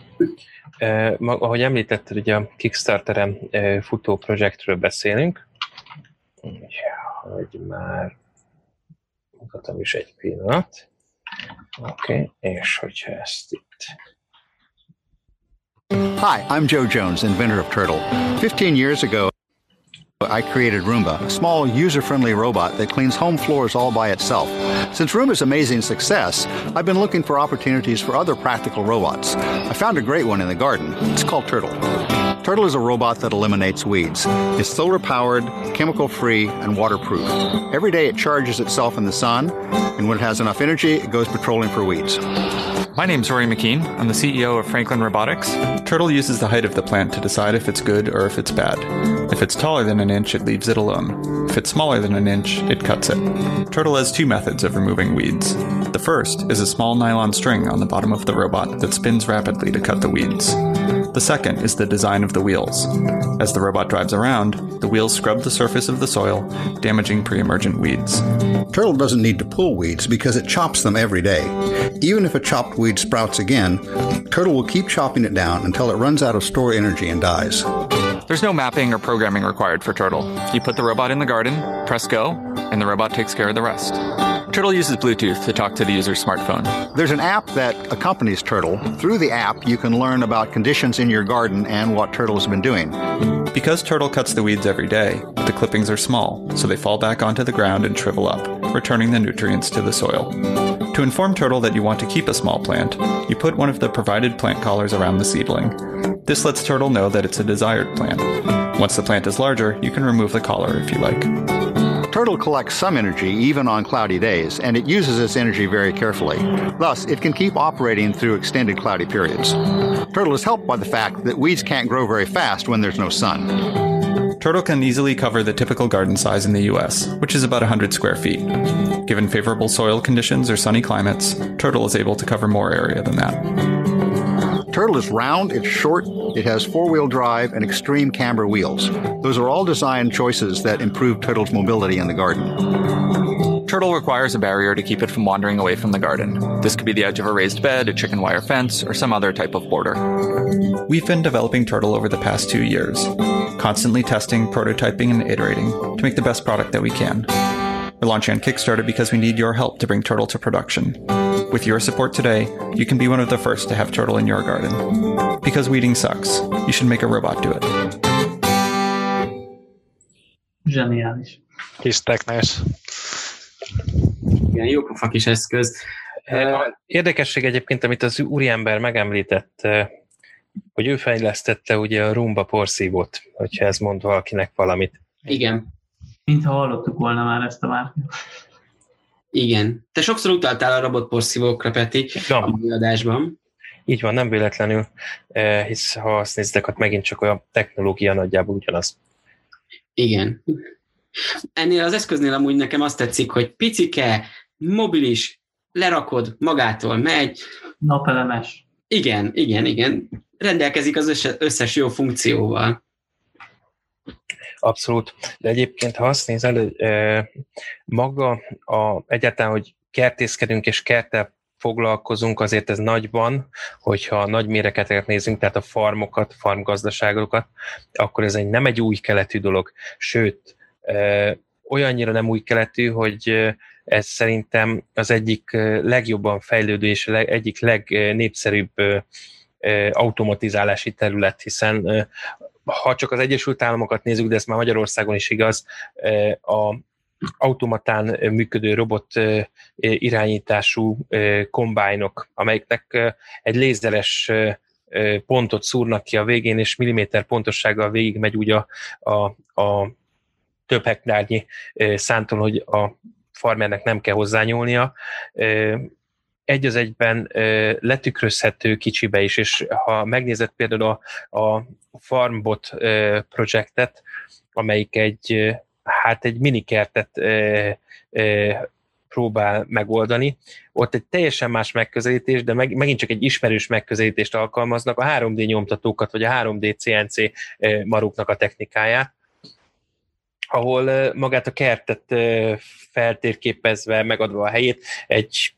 Eh, ahogy említetted, ugye a Kickstarteren eh, futó projektről beszélünk, hogy már mutatom is egy pillanat. Oké, okay. és hogyha ezt itt Hi, I'm Joe Jones, inventor of Turtle. 15 years ago, I created Roomba, a small user-friendly robot that cleans home floors all by itself. Since Roomba's amazing success, I've been looking for opportunities for other practical robots. I found a great one in the garden. It's called Turtle. Turtle is a robot that eliminates weeds. It's solar powered, chemical free, and waterproof. Every day it charges itself in the sun, and when it has enough energy, it goes patrolling for weeds. My name's Rory McKean. I'm the CEO of Franklin Robotics. Turtle uses the height of the plant to decide if it's good or if it's bad. If it's taller than an inch, it leaves it alone. If it's smaller than an inch, it cuts it. Turtle has two methods of removing weeds. The first is a small nylon string on the bottom of the robot that spins rapidly to cut the weeds. The second is the design of the wheels. As the robot drives around, the wheels scrub the surface of the soil, damaging pre emergent weeds. Turtle doesn't need to pull weeds because it chops them every day. Even if a chopped weed sprouts again, Turtle will keep chopping it down until it runs out of stored energy and dies. There's no mapping or programming required for Turtle. You put the robot in the garden, press go, and the robot takes care of the rest. Turtle uses Bluetooth to talk to the user's smartphone. There's an app that accompanies Turtle. Through the app, you can learn about conditions in your garden and what Turtle has been doing. Because Turtle cuts the weeds every day, the clippings are small, so they fall back onto the ground and shrivel up, returning the nutrients to the soil. To inform Turtle that you want to keep a small plant, you put one of the provided plant collars around the seedling. This lets Turtle know that it's a desired plant. Once the plant is larger, you can remove the collar if you like. Turtle collects some energy even on cloudy days, and it uses its energy very carefully. Thus, it can keep operating through extended cloudy periods. Turtle is helped by the fact that weeds can't grow very fast when there's no sun. Turtle can easily cover the typical garden size in the US, which is about 100 square feet. Given favorable soil conditions or sunny climates, Turtle is able to cover more area than that. Turtle is round, it's short, it has four wheel drive and extreme camber wheels. Those are all design choices that improve Turtle's mobility in the garden. Turtle requires a barrier to keep it from wandering away from the garden. This could be the edge of a raised bed, a chicken wire fence, or some other type of border. We've been developing Turtle over the past two years, constantly testing, prototyping, and iterating to make the best product that we can. We're launching on Kickstarter because we need your help to bring Turtle to production. With your support today, you can be one of the first to have turtle in your garden. Because weeding sucks, you should make a robot do it. Zseniális. Kis technés. Igen, jó pofa kis eszköz. Érdekesség egyébként, amit az úriember megemlített, hogy ő fejlesztette ugye a rumba porszívót, hogyha ez mond valakinek valamit. Igen. Mintha hallottuk volna már ezt a márkát. Igen. Te sokszor utaltál a robotporszívókra, Peti, Ja. a adásban. Így van, nem véletlenül, eh, hisz ha azt nézitek, ott megint csak olyan technológia nagyjából ugyanaz. Igen. Ennél az eszköznél amúgy nekem azt tetszik, hogy picike, mobilis, lerakod, magától megy. Napelemes. Igen, igen, igen. Rendelkezik az összes, összes jó funkcióval. Abszolút. De egyébként, ha azt nézel, maga a, egyáltalán, hogy kertészkedünk és kerttel foglalkozunk, azért ez nagyban, hogyha nagy méreteket nézünk, tehát a farmokat, farmgazdaságokat, akkor ez egy, nem egy új keletű dolog. Sőt, olyannyira nem új keletű, hogy ez szerintem az egyik legjobban fejlődő és egyik legnépszerűbb automatizálási terület, hiszen ha csak az Egyesült Államokat nézzük, de ez már Magyarországon is igaz, a automatán működő robot irányítású kombájnok, amelyeknek egy lézeres pontot szúrnak ki a végén, és milliméter pontossággal végig megy úgy a, a, a több hektárnyi szántól, hogy a farmernek nem kell hozzányúlnia, egy az egyben letükrözhető kicsibe is, és ha megnézed például a, a Farmbot projektet, amelyik egy, hát egy minikertet próbál megoldani. Ott egy teljesen más megközelítés, de meg, megint csak egy ismerős megközelítést alkalmaznak, a 3D nyomtatókat, vagy a 3D CNC maruknak a technikáját, ahol magát a kertet feltérképezve, megadva a helyét, egy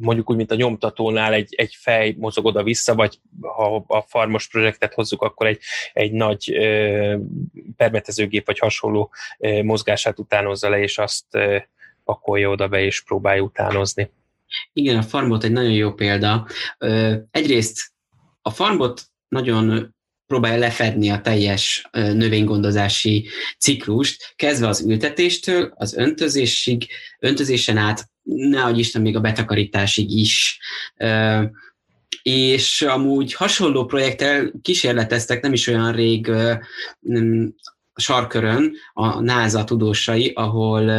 mondjuk úgy, mint a nyomtatónál egy, egy fej mozog oda-vissza, vagy ha a farmos projektet hozzuk, akkor egy, egy nagy ö, permetezőgép vagy hasonló ö, mozgását utánozza le, és azt ö, pakolja oda be, és próbálja utánozni. Igen, a farmbot egy nagyon jó példa. Ö, egyrészt a farmbot nagyon próbálja lefedni a teljes növénygondozási ciklust, kezdve az ültetéstől, az öntözésig, öntözésen át nehogy Isten még a betakarításig is. És amúgy hasonló projekttel kísérleteztek nem is olyan rég sarkörön a NASA tudósai, ahol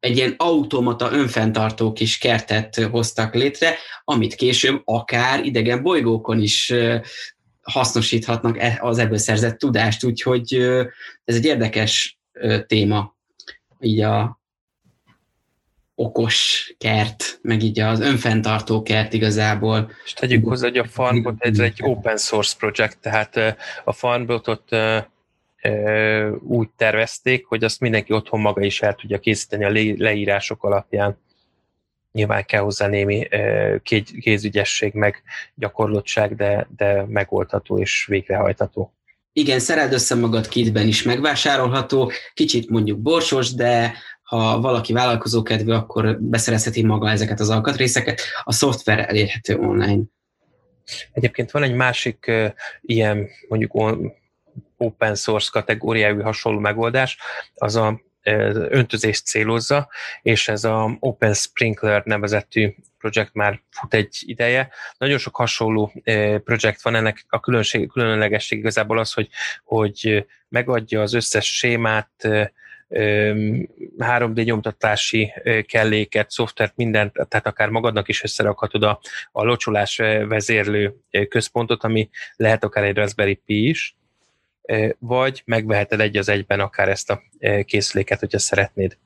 egy ilyen automata önfenntartó kis kertet hoztak létre, amit később akár idegen bolygókon is hasznosíthatnak e, az ebből szerzett tudást, úgyhogy ez egy érdekes téma így a, okos kert, meg így az önfenntartó kert igazából. És tegyük hozzá, hogy a Farmbot ez egy open source projekt, tehát a Farmbotot úgy tervezték, hogy azt mindenki otthon maga is el tudja készíteni a leírások alapján. Nyilván kell hozzá némi kézügyesség, meg gyakorlottság, de, de megoldható és végrehajtható. Igen, szereld össze magad kitben is megvásárolható, kicsit mondjuk borsos, de ha valaki vállalkozókedvű, akkor beszerezheti maga ezeket az alkatrészeket. A szoftver elérhető online. Egyébként van egy másik ilyen mondjuk open source kategóriájú hasonló megoldás, az a öntözést célozza, és ez a Open Sprinkler nevezetű projekt már fut egy ideje. Nagyon sok hasonló projekt van, ennek a különlegesség igazából az, hogy, hogy megadja az összes sémát, 3D nyomtatási kelléket, szoftvert, mindent, tehát akár magadnak is összerakhatod a, a locsolás vezérlő központot, ami lehet akár egy Raspberry Pi is, vagy megveheted egy az egyben akár ezt a készüléket, hogyha szeretnéd.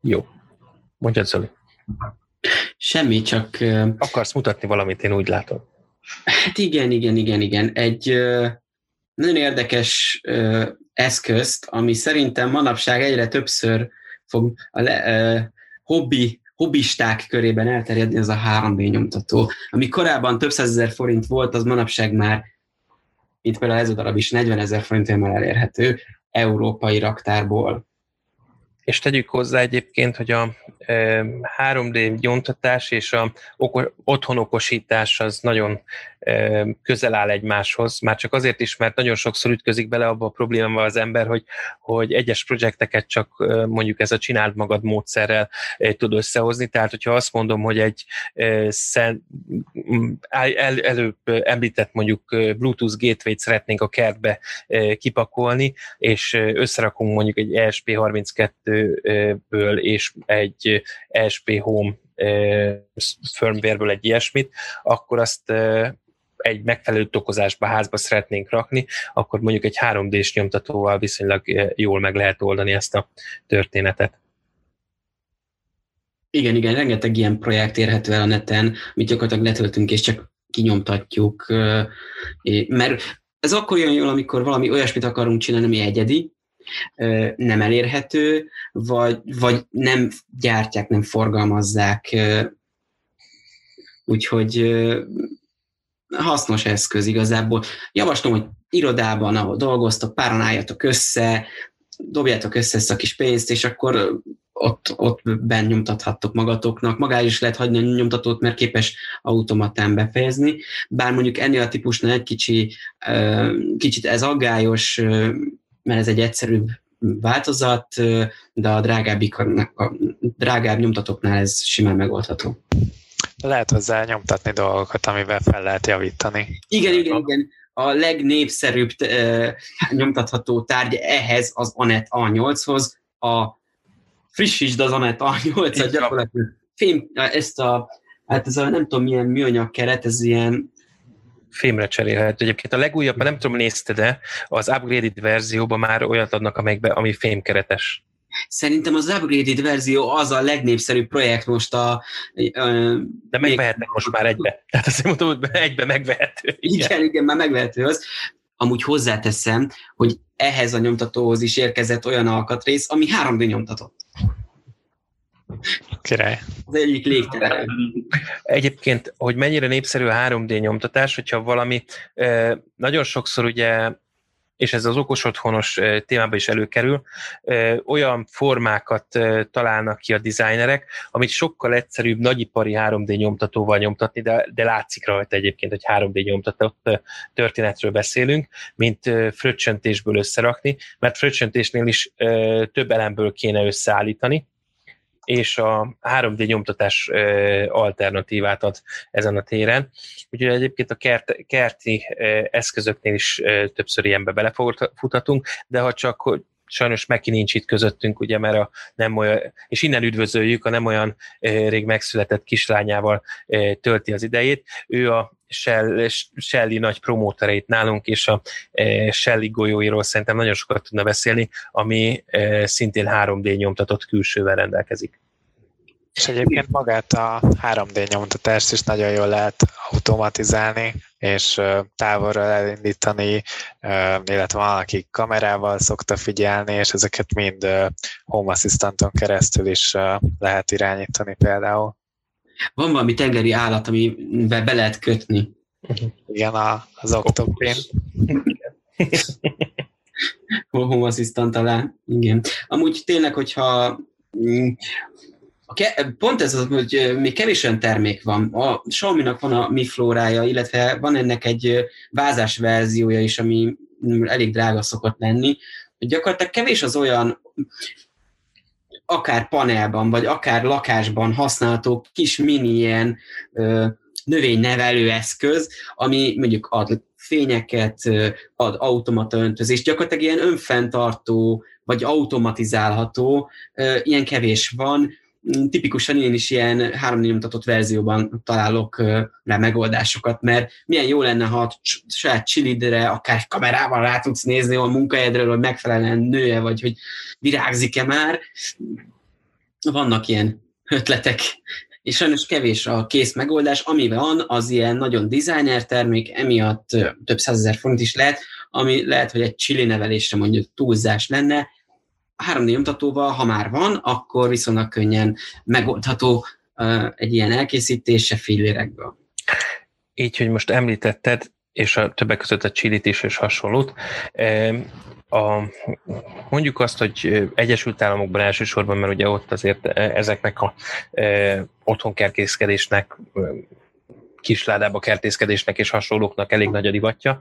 Jó. Mondjad, Zoli. Semmi, csak... Akarsz mutatni valamit, én úgy látom. Hát igen, igen, igen, igen. Egy nagyon érdekes ö, eszközt, ami szerintem manapság egyre többször fog a le, ö, hobbi, hobbisták körében elterjedni, az a 3D nyomtató. Ami korábban több százezer forint volt, az manapság már, mint például ez a darab is, 40 ezer forintért már elérhető európai raktárból. És tegyük hozzá egyébként, hogy a 3D nyomtatás és a otthonokosítás az nagyon közel áll egymáshoz, már csak azért is, mert nagyon sokszor ütközik bele abba a problémával az ember, hogy, hogy egyes projekteket csak mondjuk ez a csináld magad módszerrel tud összehozni, tehát hogyha azt mondom, hogy egy szen, el, előbb említett mondjuk Bluetooth gateway-t szeretnénk a kertbe kipakolni, és összerakunk mondjuk egy ESP32-ből és egy ESP Home firmware egy ilyesmit, akkor azt egy megfelelő tokozásba házba szeretnénk rakni, akkor mondjuk egy 3D-s nyomtatóval viszonylag eh, jól meg lehet oldani ezt a történetet. Igen, igen, rengeteg ilyen projekt érhető el a neten, amit gyakorlatilag letöltünk és csak kinyomtatjuk, mert ez akkor jön jól, amikor valami olyasmit akarunk csinálni, ami egyedi, nem elérhető, vagy, vagy nem gyártják, nem forgalmazzák. Úgyhogy hasznos eszköz igazából. Javaslom, hogy irodában, ahol dolgoztok, páran álljatok össze, dobjátok össze ezt a kis pénzt, és akkor ott, ott benn nyomtathattok magatoknak. Magá is lehet hagyni a nyomtatót, mert képes automatán befejezni. Bár mondjuk ennél a típusnál egy kicsi, kicsit ez aggályos, mert ez egy egyszerűbb változat, de a drágább, a drágább nyomtatóknál ez simán megoldható lehet hozzá nyomtatni dolgokat, amivel fel lehet javítani. Igen, igen, igen. a legnépszerűbb e, nyomtatható tárgy ehhez az Anet A8-hoz, a frissítsd az Anet A8-at gyakorlatilag fém, ezt a, hát ez a nem tudom milyen műanyag keret, ez ilyen fémre cserélhet. Egyébként a legújabb, nem tudom, nézte, de az upgraded verzióban már olyat adnak, amelyikbe, ami fémkeretes. Szerintem az upgraded verzió az a legnépszerűbb projekt most a... Uh, De megvehetnek most már egybe. Tehát azt mondom, hogy egybe megvehető. Igen. igen, igen, már megvehető az. Amúgy hozzáteszem, hogy ehhez a nyomtatóhoz is érkezett olyan alkatrész, ami 3D nyomtatott. Király. Az egyik légtelen. Egyébként, hogy mennyire népszerű a 3D nyomtatás, hogyha valami, nagyon sokszor ugye és ez az okos otthonos témában is előkerül, olyan formákat találnak ki a designerek, amit sokkal egyszerűbb nagyipari 3D nyomtatóval nyomtatni, de, de látszik rajta egyébként, hogy 3D nyomtatott történetről beszélünk, mint fröccsöntésből összerakni, mert fröccsöntésnél is több elemből kéne összeállítani, és a 3D nyomtatás alternatívát ad ezen a téren. Úgyhogy egyébként a kert, kerti eszközöknél is többször ilyenbe belefutatunk, de ha csak sajnos Meki nincs itt közöttünk, ugye, mert a nem olyan, és innen üdvözöljük, a nem olyan rég megszületett kislányával tölti az idejét. Ő a Shell, Shelly nagy promótereit nálunk, és a Shelly golyóiról szerintem nagyon sokat tudna beszélni, ami szintén 3D nyomtatott külsővel rendelkezik. És egyébként magát a 3D nyomtatást is nagyon jól lehet automatizálni, és távolról elindítani, illetve van, aki kamerával szokta figyelni, és ezeket mind Home Assistanton keresztül is lehet irányítani például. Van valami tengeri állat, amivel be lehet kötni. Igen, az Octopin. Home Assistant talán, igen. Amúgy tényleg, hogyha mm, pont ez az, hogy még kevés olyan termék van. A Xiaomi-nak van a Mi Flórája, illetve van ennek egy vázás verziója is, ami elég drága szokott lenni. Gyakorlatilag kevés az olyan akár panelban, vagy akár lakásban használható kis mini ilyen növénynevelő eszköz, ami mondjuk ad fényeket, ad automata öntözést, gyakorlatilag ilyen önfenntartó, vagy automatizálható, ilyen kevés van, tipikusan én is ilyen 3 nyomtatott verzióban találok rá megoldásokat, mert milyen jó lenne, ha saját csilidre, akár kamerával rá tudsz nézni a munkahelyedről, hogy megfelelően nője, vagy hogy virágzik-e már. Vannak ilyen ötletek, és sajnos kevés a kész megoldás, ami van, az ilyen nagyon designer termék, emiatt több százezer forint is lehet, ami lehet, hogy egy csili nevelésre mondjuk túlzás lenne, 3D nyomtatóval, ha már van, akkor viszonylag könnyen megoldható egy ilyen elkészítése fillérekből. Így, hogy most említetted, és a többek között a csilit is, és hasonlót. A, mondjuk azt, hogy Egyesült Államokban elsősorban, mert ugye ott azért ezeknek a e, otthonkertészkedésnek kisládába kertészkedésnek és hasonlóknak elég nagy a divatja.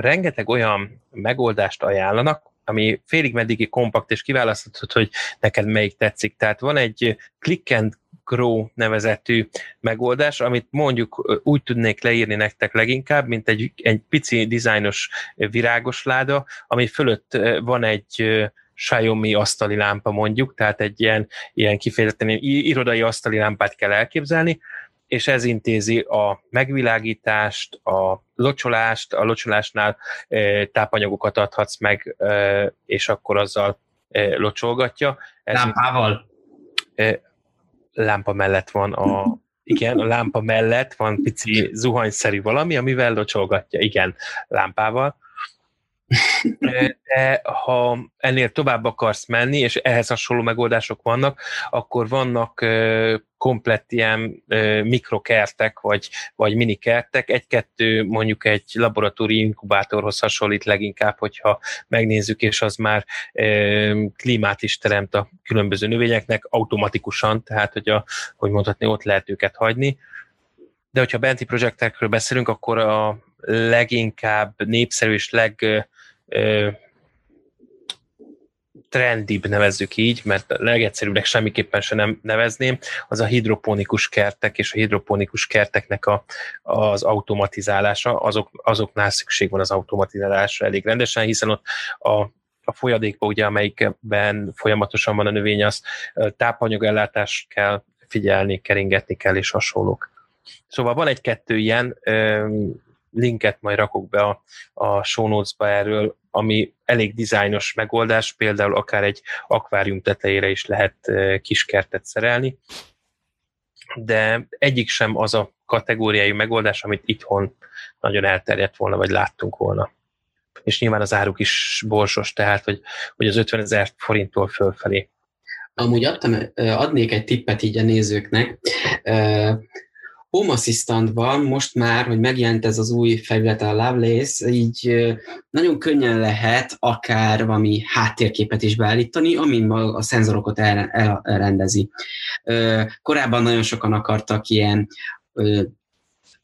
Rengeteg olyan megoldást ajánlanak, ami félig meddigi kompakt, és kiválaszthatod, hogy neked melyik tetszik. Tehát van egy click and grow nevezetű megoldás, amit mondjuk úgy tudnék leírni nektek leginkább, mint egy, egy pici dizájnos virágos láda, ami fölött van egy Xiaomi asztali lámpa mondjuk, tehát egy ilyen, ilyen kifejezetten irodai asztali lámpát kell elképzelni, és ez intézi a megvilágítást, a locsolást, a locsolásnál tápanyagokat adhatsz meg, és akkor azzal locsolgatja. Ez Lámpával? Lámpa mellett van a, igen, a lámpa mellett van pici zuhanyszerű valami, amivel locsolgatja, igen, lámpával de ha ennél tovább akarsz menni, és ehhez hasonló megoldások vannak, akkor vannak komplett ilyen mikrokertek, vagy, vagy minikertek. Egy-kettő mondjuk egy laboratóriumi inkubátorhoz hasonlít leginkább, hogyha megnézzük, és az már klímát is teremt a különböző növényeknek automatikusan, tehát hogy, a, hogy mondhatni, ott lehet őket hagyni. De hogyha benti projektekről beszélünk, akkor a leginkább népszerű és leg legtrendibb nevezzük így, mert legegyszerűbbnek semmiképpen sem nem nevezném, az a hidroponikus kertek és a hidroponikus kerteknek a, az automatizálása, azok, azoknál szükség van az automatizálásra elég rendesen, hiszen ott a, a folyadékba, ugye, amelyikben folyamatosan van a növény, az tápanyagellátást kell figyelni, keringetni kell, és hasonlók. Szóval van egy-kettő ilyen, linket majd rakok be a, a show notes-ba erről, ami elég dizájnos megoldás, például akár egy akvárium tetejére is lehet kiskertet szerelni, de egyik sem az a kategóriájú megoldás, amit itthon nagyon elterjedt volna, vagy láttunk volna. És nyilván az áruk is borsos, tehát hogy, hogy az 50 ezer forinttól fölfelé. Amúgy adtam, adnék egy tippet így a nézőknek. Home Assistant-ban most már, hogy megjelent ez az új felület a Lovelace, így nagyon könnyen lehet akár valami háttérképet is beállítani, amin a szenzorokat elrendezi. Korábban nagyon sokan akartak ilyen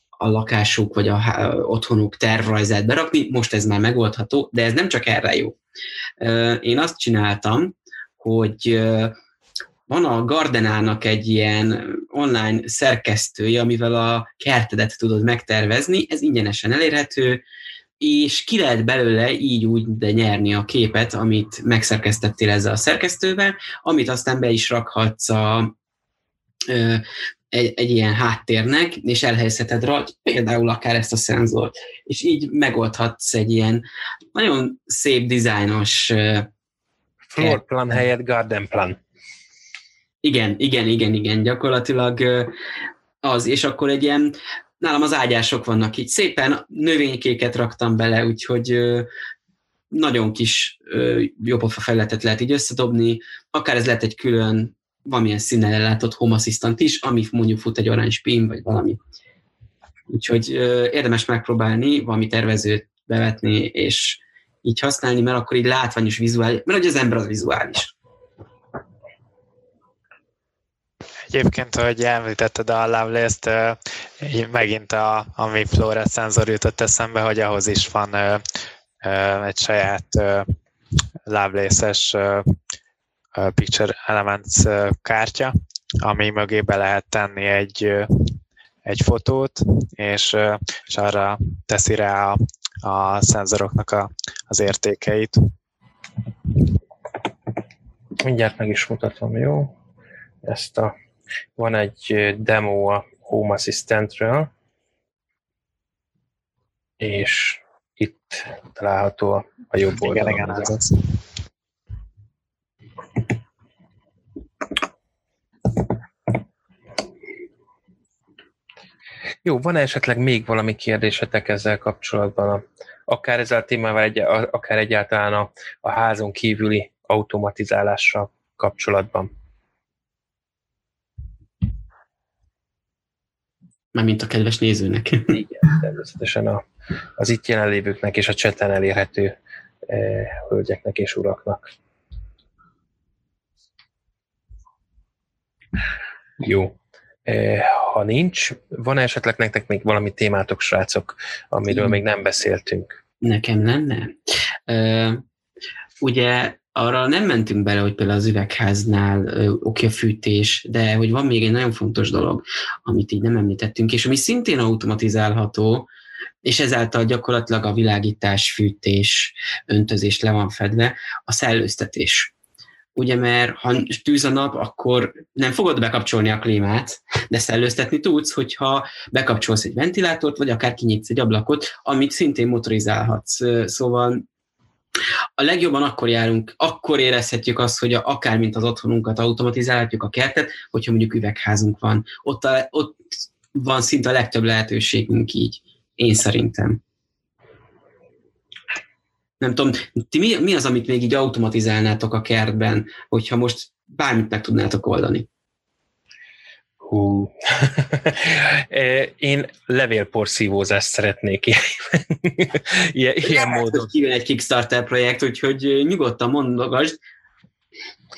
a lakásuk vagy a otthonuk tervrajzát berakni, most ez már megoldható, de ez nem csak erre jó. Én azt csináltam, hogy van a Gardenának egy ilyen online szerkesztője, amivel a kertedet tudod megtervezni, ez ingyenesen elérhető, és ki lehet belőle így úgy de nyerni a képet, amit megszerkesztettél ezzel a szerkesztővel, amit aztán be is rakhatsz a, ö, egy, egy ilyen háttérnek, és elhelyezheted rá, például akár ezt a szenzort, és így megoldhatsz egy ilyen nagyon szép dizájnos Floor plan helyett garden plan. Igen, igen, igen, igen, gyakorlatilag az, és akkor egy ilyen, nálam az ágyások vannak így, szépen növénykéket raktam bele, úgyhogy nagyon kis jobbofa felületet lehet így összedobni, akár ez lehet egy külön valamilyen színnel ellátott home assistant is, ami mondjuk fut egy orange pin, vagy valami. Úgyhogy érdemes megpróbálni valami tervezőt bevetni, és így használni, mert akkor így látványos vizuális, mert hogy az ember az vizuális. Egyébként, hogy említetted a Lovelace-t, megint a, ami Flores szenzor jutott eszembe, hogy ahhoz is van egy saját Lovelace-es Picture Elements kártya, ami mögé be lehet tenni egy, egy fotót, és, és arra teszi rá a, a szenzoroknak a, az értékeit. Mindjárt meg is mutatom, jó? Ezt a van egy demo a Home Assistantről, és itt található a jobb oldalon. Igen, igen, az. Jó, van esetleg még valami kérdésetek ezzel kapcsolatban? Akár ezzel a témával, egy, akár egyáltalán a, a házon kívüli automatizálással kapcsolatban? Mint a kedves nézőnek. Igen, természetesen a, az itt jelenlévőknek és a cseten elérhető eh, hölgyeknek és uraknak. Jó. Eh, ha nincs, van esetleg nektek még valami témátok, srácok, amiről még nem beszéltünk? Nekem lenne. Uh, ugye arra nem mentünk bele, hogy például az üvegháznál oké a fűtés, de hogy van még egy nagyon fontos dolog, amit így nem említettünk, és ami szintén automatizálható, és ezáltal gyakorlatilag a világítás, fűtés, öntözés le van fedve, a szellőztetés. Ugye, mert ha tűz a nap, akkor nem fogod bekapcsolni a klímát, de szellőztetni tudsz, hogyha bekapcsolsz egy ventilátort, vagy akár kinyitsz egy ablakot, amit szintén motorizálhatsz. Szóval a legjobban akkor járunk, akkor érezhetjük azt, hogy akár mint az otthonunkat automatizálhatjuk a kertet, hogyha mondjuk üvegházunk van. Ott, a, ott van szinte a legtöbb lehetőségünk így, én szerintem. Nem tudom, ti mi, mi az, amit még így automatizálnátok a kertben, hogyha most bármit meg tudnátok oldani? Hú. Én levélporszívózást szeretnék ilyen, ilyen módon. Kijön egy Kickstarter projekt, úgyhogy nyugodtan mondogasd.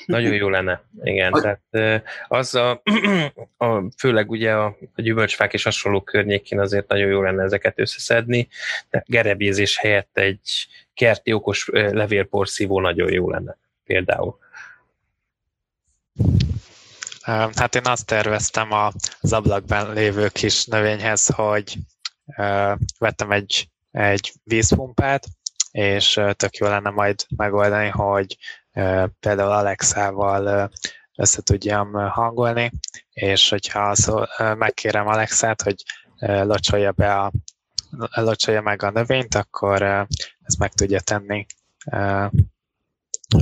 Nagyon jó lenne, igen. A... Tehát az a, a, főleg ugye a, a gyümölcsfák és hasonló környékén azért nagyon jó lenne ezeket összeszedni, de gerebézés helyett egy kerti okos levélporszívó nagyon jó lenne. például. Hát én azt terveztem az ablakban lévő kis növényhez, hogy vettem egy, egy vízpumpát, és tök jó lenne majd megoldani, hogy például Alexával össze tudjam hangolni, és hogyha szó, megkérem Alexát, hogy locsolja be a locsolja meg a növényt, akkor ez meg tudja tenni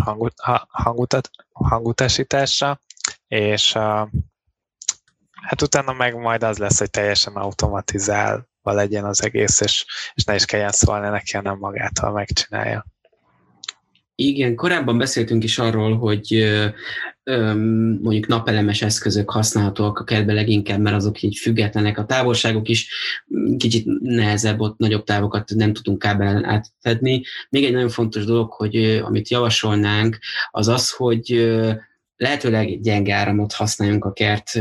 hangut, hangutat, hangutasításra, és hát utána meg majd az lesz, hogy teljesen automatizálva legyen az egész, és, és ne is kelljen szólni neki, hanem magától megcsinálja. Igen, korábban beszéltünk is arról, hogy mondjuk napelemes eszközök használhatóak a kertbe leginkább, mert azok így függetlenek. A távolságok is kicsit nehezebb, ott nagyobb távokat nem tudunk kábelen átfedni. Még egy nagyon fontos dolog, hogy amit javasolnánk, az az, hogy lehetőleg gyenge áramot használjunk a kert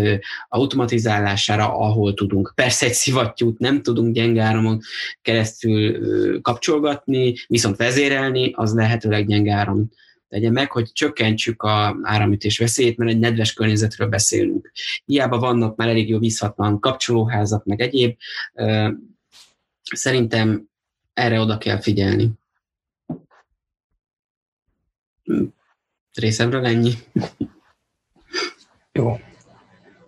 automatizálására, ahol tudunk. Persze egy szivattyút nem tudunk gyenge áramon keresztül kapcsolgatni, viszont vezérelni, az lehetőleg gyenge áram legyen meg, hogy csökkentsük a áramütés veszélyét, mert egy nedves környezetről beszélünk. Hiába vannak már elég jó vízhatlan kapcsolóházak, meg egyéb. Szerintem erre oda kell figyelni. Részemről ennyi. Jó.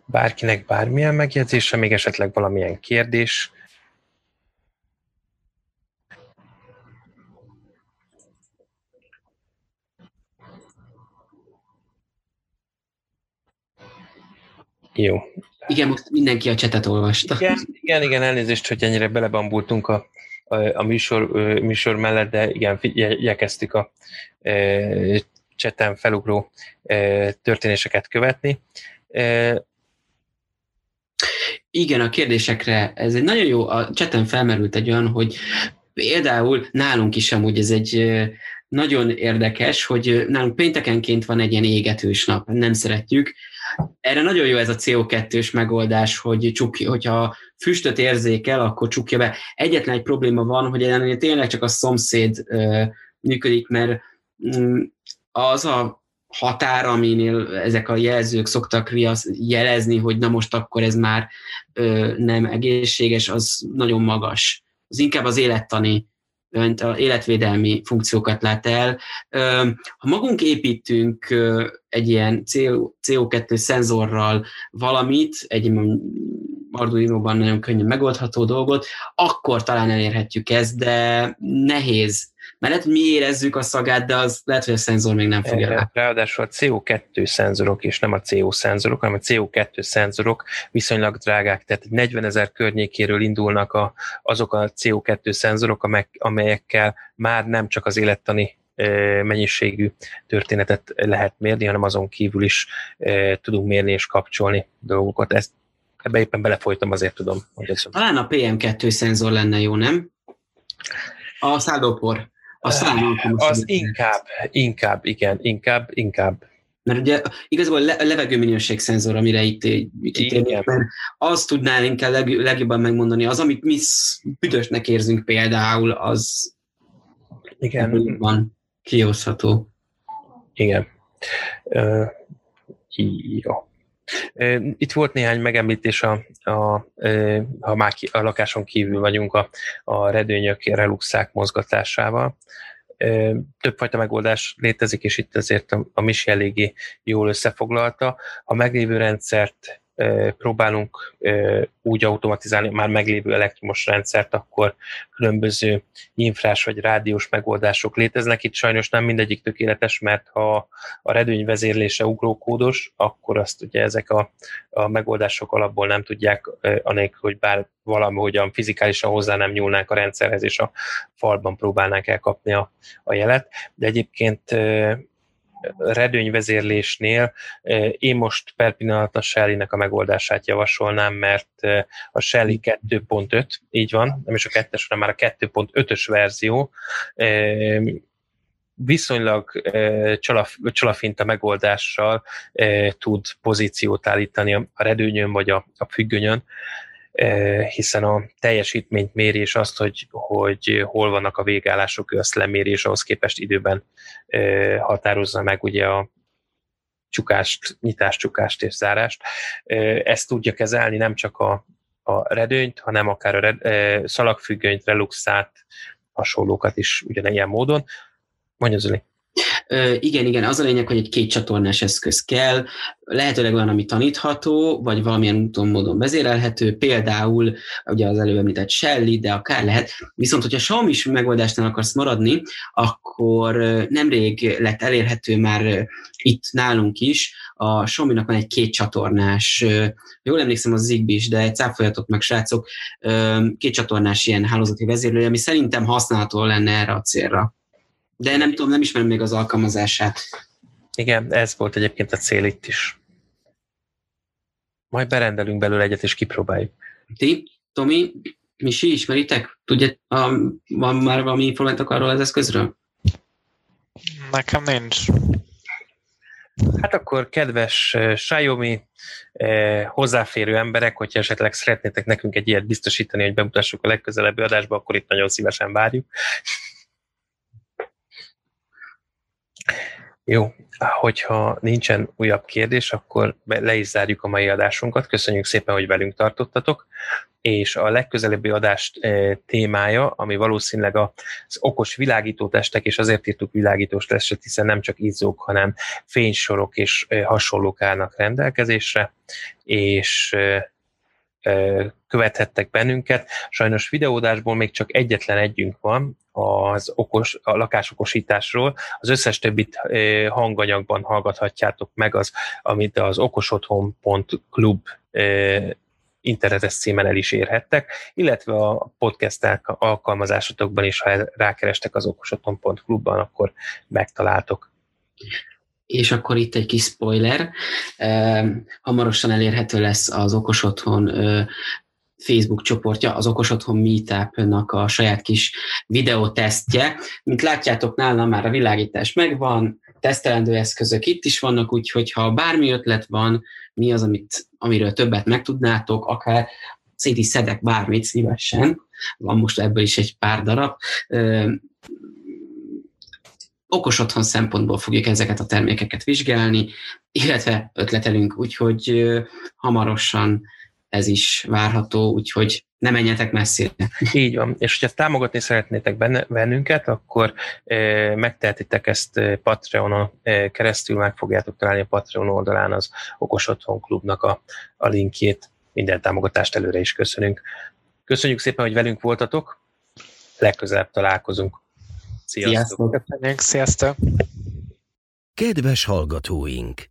Bárkinek bármilyen megjegyzése, még esetleg valamilyen kérdés? Jó. Igen, most mindenki a csetet olvasta. Igen, igen, igen elnézést, hogy ennyire belebambultunk a, a, a műsor, műsor mellett, de igen, igyekeztük a e, cseten felugró történéseket követni. Igen, a kérdésekre, ez egy nagyon jó, a cseten felmerült egy olyan, hogy például nálunk is amúgy ez egy nagyon érdekes, hogy nálunk péntekenként van egy ilyen égetős nap, nem szeretjük. Erre nagyon jó ez a CO2-s megoldás, hogy csukj, hogyha füstöt érzékel, akkor csukja be. Egyetlen egy probléma van, hogy ennél tényleg csak a szomszéd működik, mert mm, az a határ, aminél ezek a jelzők szoktak jelezni, hogy na most akkor ez már ö, nem egészséges, az nagyon magas. Az inkább az élettani, a életvédelmi funkciókat lát el. Ö, ha magunk építünk ö, egy ilyen CO2 szenzorral valamit, egy Arduino-ban nagyon könnyen megoldható dolgot, akkor talán elérhetjük ezt, de nehéz mert lehet, hogy mi érezzük a szagát, de az lehet, hogy a szenzor még nem fogja rá. Ráadásul a CO2 szenzorok és nem a CO szenzorok, hanem a CO2 szenzorok viszonylag drágák, tehát 40 ezer környékéről indulnak a, azok a CO2 szenzorok, amelyekkel már nem csak az élettani mennyiségű történetet lehet mérni, hanem azon kívül is tudunk mérni és kapcsolni dolgokat. Ezt ebbe éppen belefolytam, azért tudom. Hogy ez Talán a PM2 szenzor lenne jó, nem? A szállópor. Aztán az inkább, inkább, igen, inkább, inkább. Mert ugye igazából a levegő minőség szenzor, amire itt, itt mert azt tudnál inkább leg, legjobban megmondani, az, amit mi büdösnek érzünk például, az igen. van kihozható. Igen. Uh, jó. Itt volt néhány megemlítés, a, a, ha már a lakáson kívül vagyunk a, a redőnyök, reluxák mozgatásával. Többfajta megoldás létezik, és itt ezért a, a Misi eléggé jól összefoglalta. A meglévő rendszert próbálunk úgy automatizálni már meglévő elektromos rendszert, akkor különböző infrás vagy rádiós megoldások léteznek. Itt sajnos nem mindegyik tökéletes, mert ha a redőny vezérlése ugrókódos, akkor azt ugye ezek a, a megoldások alapból nem tudják, anélkül, hogy bár valamihogyan fizikálisan hozzá nem nyúlnánk a rendszerhez, és a falban próbálnánk elkapni a, a jelet. De egyébként redőnyvezérlésnél eh, én most per pillanat a Shelly-nek a megoldását javasolnám, mert eh, a Shelly 2.5, így van, nem is a 2-es, hanem már a 2.5-ös verzió, eh, viszonylag csalaf, csalafinta megoldással tud pozíciót állítani a redőnyön vagy a, a függönyön, hiszen a teljesítményt mérés azt, hogy, hogy hol vannak a végállások, ő azt leméri, és ahhoz képest időben határozza meg ugye a csukást, nyitást, csukást és zárást. Ezt tudja kezelni nem csak a, a redőnyt, hanem akár a red, szalagfüggönyt, reluxát, hasonlókat is ugyanilyen módon. Mondja Zoli. Igen, igen, az a lényeg, hogy egy két csatornás eszköz kell, lehetőleg olyan, ami tanítható, vagy valamilyen úton, módon vezérelhető, például ugye az előbb említett Shelly, de akár lehet. Viszont, hogyha xiaomi megoldásnál akarsz maradni, akkor nemrég lett elérhető már itt nálunk is, a xiaomi van egy két csatornás, jól emlékszem az Zigbee is, de cáfoljatok meg srácok, két csatornás ilyen hálózati vezérlője, ami szerintem használható lenne erre a célra de nem tudom, nem ismerem még az alkalmazását. Igen, ez volt egyébként a cél itt is. Majd berendelünk belőle egyet, és kipróbáljuk. Ti, Tomi, Misi, ismeritek? Tudja, van már valami informátok arról az eszközről? Nekem nincs. Hát akkor kedves uh, Xiaomi uh, hozzáférő emberek, hogyha esetleg szeretnétek nekünk egy ilyet biztosítani, hogy bemutassuk a legközelebbi adásba, akkor itt nagyon szívesen várjuk. Jó, hogyha nincsen újabb kérdés, akkor le is zárjuk a mai adásunkat. Köszönjük szépen, hogy velünk tartottatok, és a legközelebbi adást e, témája, ami valószínűleg az okos világítótestek, és azért írtuk világítós testet, hiszen nem csak izzók, hanem fénysorok és e, hasonlók állnak rendelkezésre, és e, követhettek bennünket. Sajnos videódásból még csak egyetlen együnk van, az okos, a lakásokosításról. Az összes többit hanganyagban hallgathatjátok meg, az, amit az okosotthon.club internetes címen el is érhettek, illetve a podcast alkalmazásotokban is, ha rákerestek az okosotthon.clubban, akkor megtaláltok. És akkor itt egy kis spoiler, hamarosan elérhető lesz az Okos Otthon Facebook csoportja, az Okos Otthon Meetup-nak a saját kis videótesztje. Mint látjátok, nálam már a világítás megvan, tesztelendő eszközök itt is vannak, úgyhogy ha bármi ötlet van, mi az, amit, amiről többet megtudnátok, akár széti szedek bármit szívesen, van most ebből is egy pár darab, okos otthon szempontból fogjuk ezeket a termékeket vizsgálni, illetve ötletelünk, úgyhogy hamarosan ez is várható, úgyhogy ne menjetek messzire. Így van, és hogyha támogatni szeretnétek benne, bennünket, akkor e, megtehetitek ezt Patreonon e, keresztül, meg fogjátok találni a Patreon oldalán az Okos Otthon Klubnak a, a linkjét. Minden támogatást előre is köszönünk. Köszönjük szépen, hogy velünk voltatok, legközelebb találkozunk. Sziasztok! Sziasztok! Sziasztok. Kedves hallgatóink!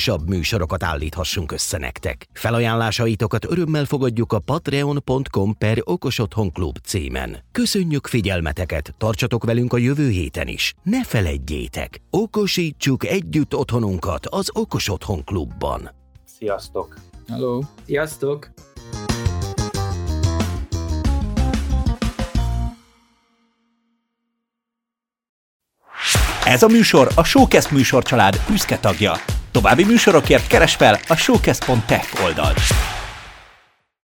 okosabb műsorokat állíthassunk össze nektek. Felajánlásaitokat örömmel fogadjuk a patreon.com per okosotthonklub címen. Köszönjük figyelmeteket, tartsatok velünk a jövő héten is. Ne feledjétek, okosítsuk együtt otthonunkat az Okos Otthon Klubban. Sziasztok! Hello! Sziasztok! Ez a műsor a Showcast műsorcsalád büszke tagja. További műsorokért keres fel a showcast.tech oldalt.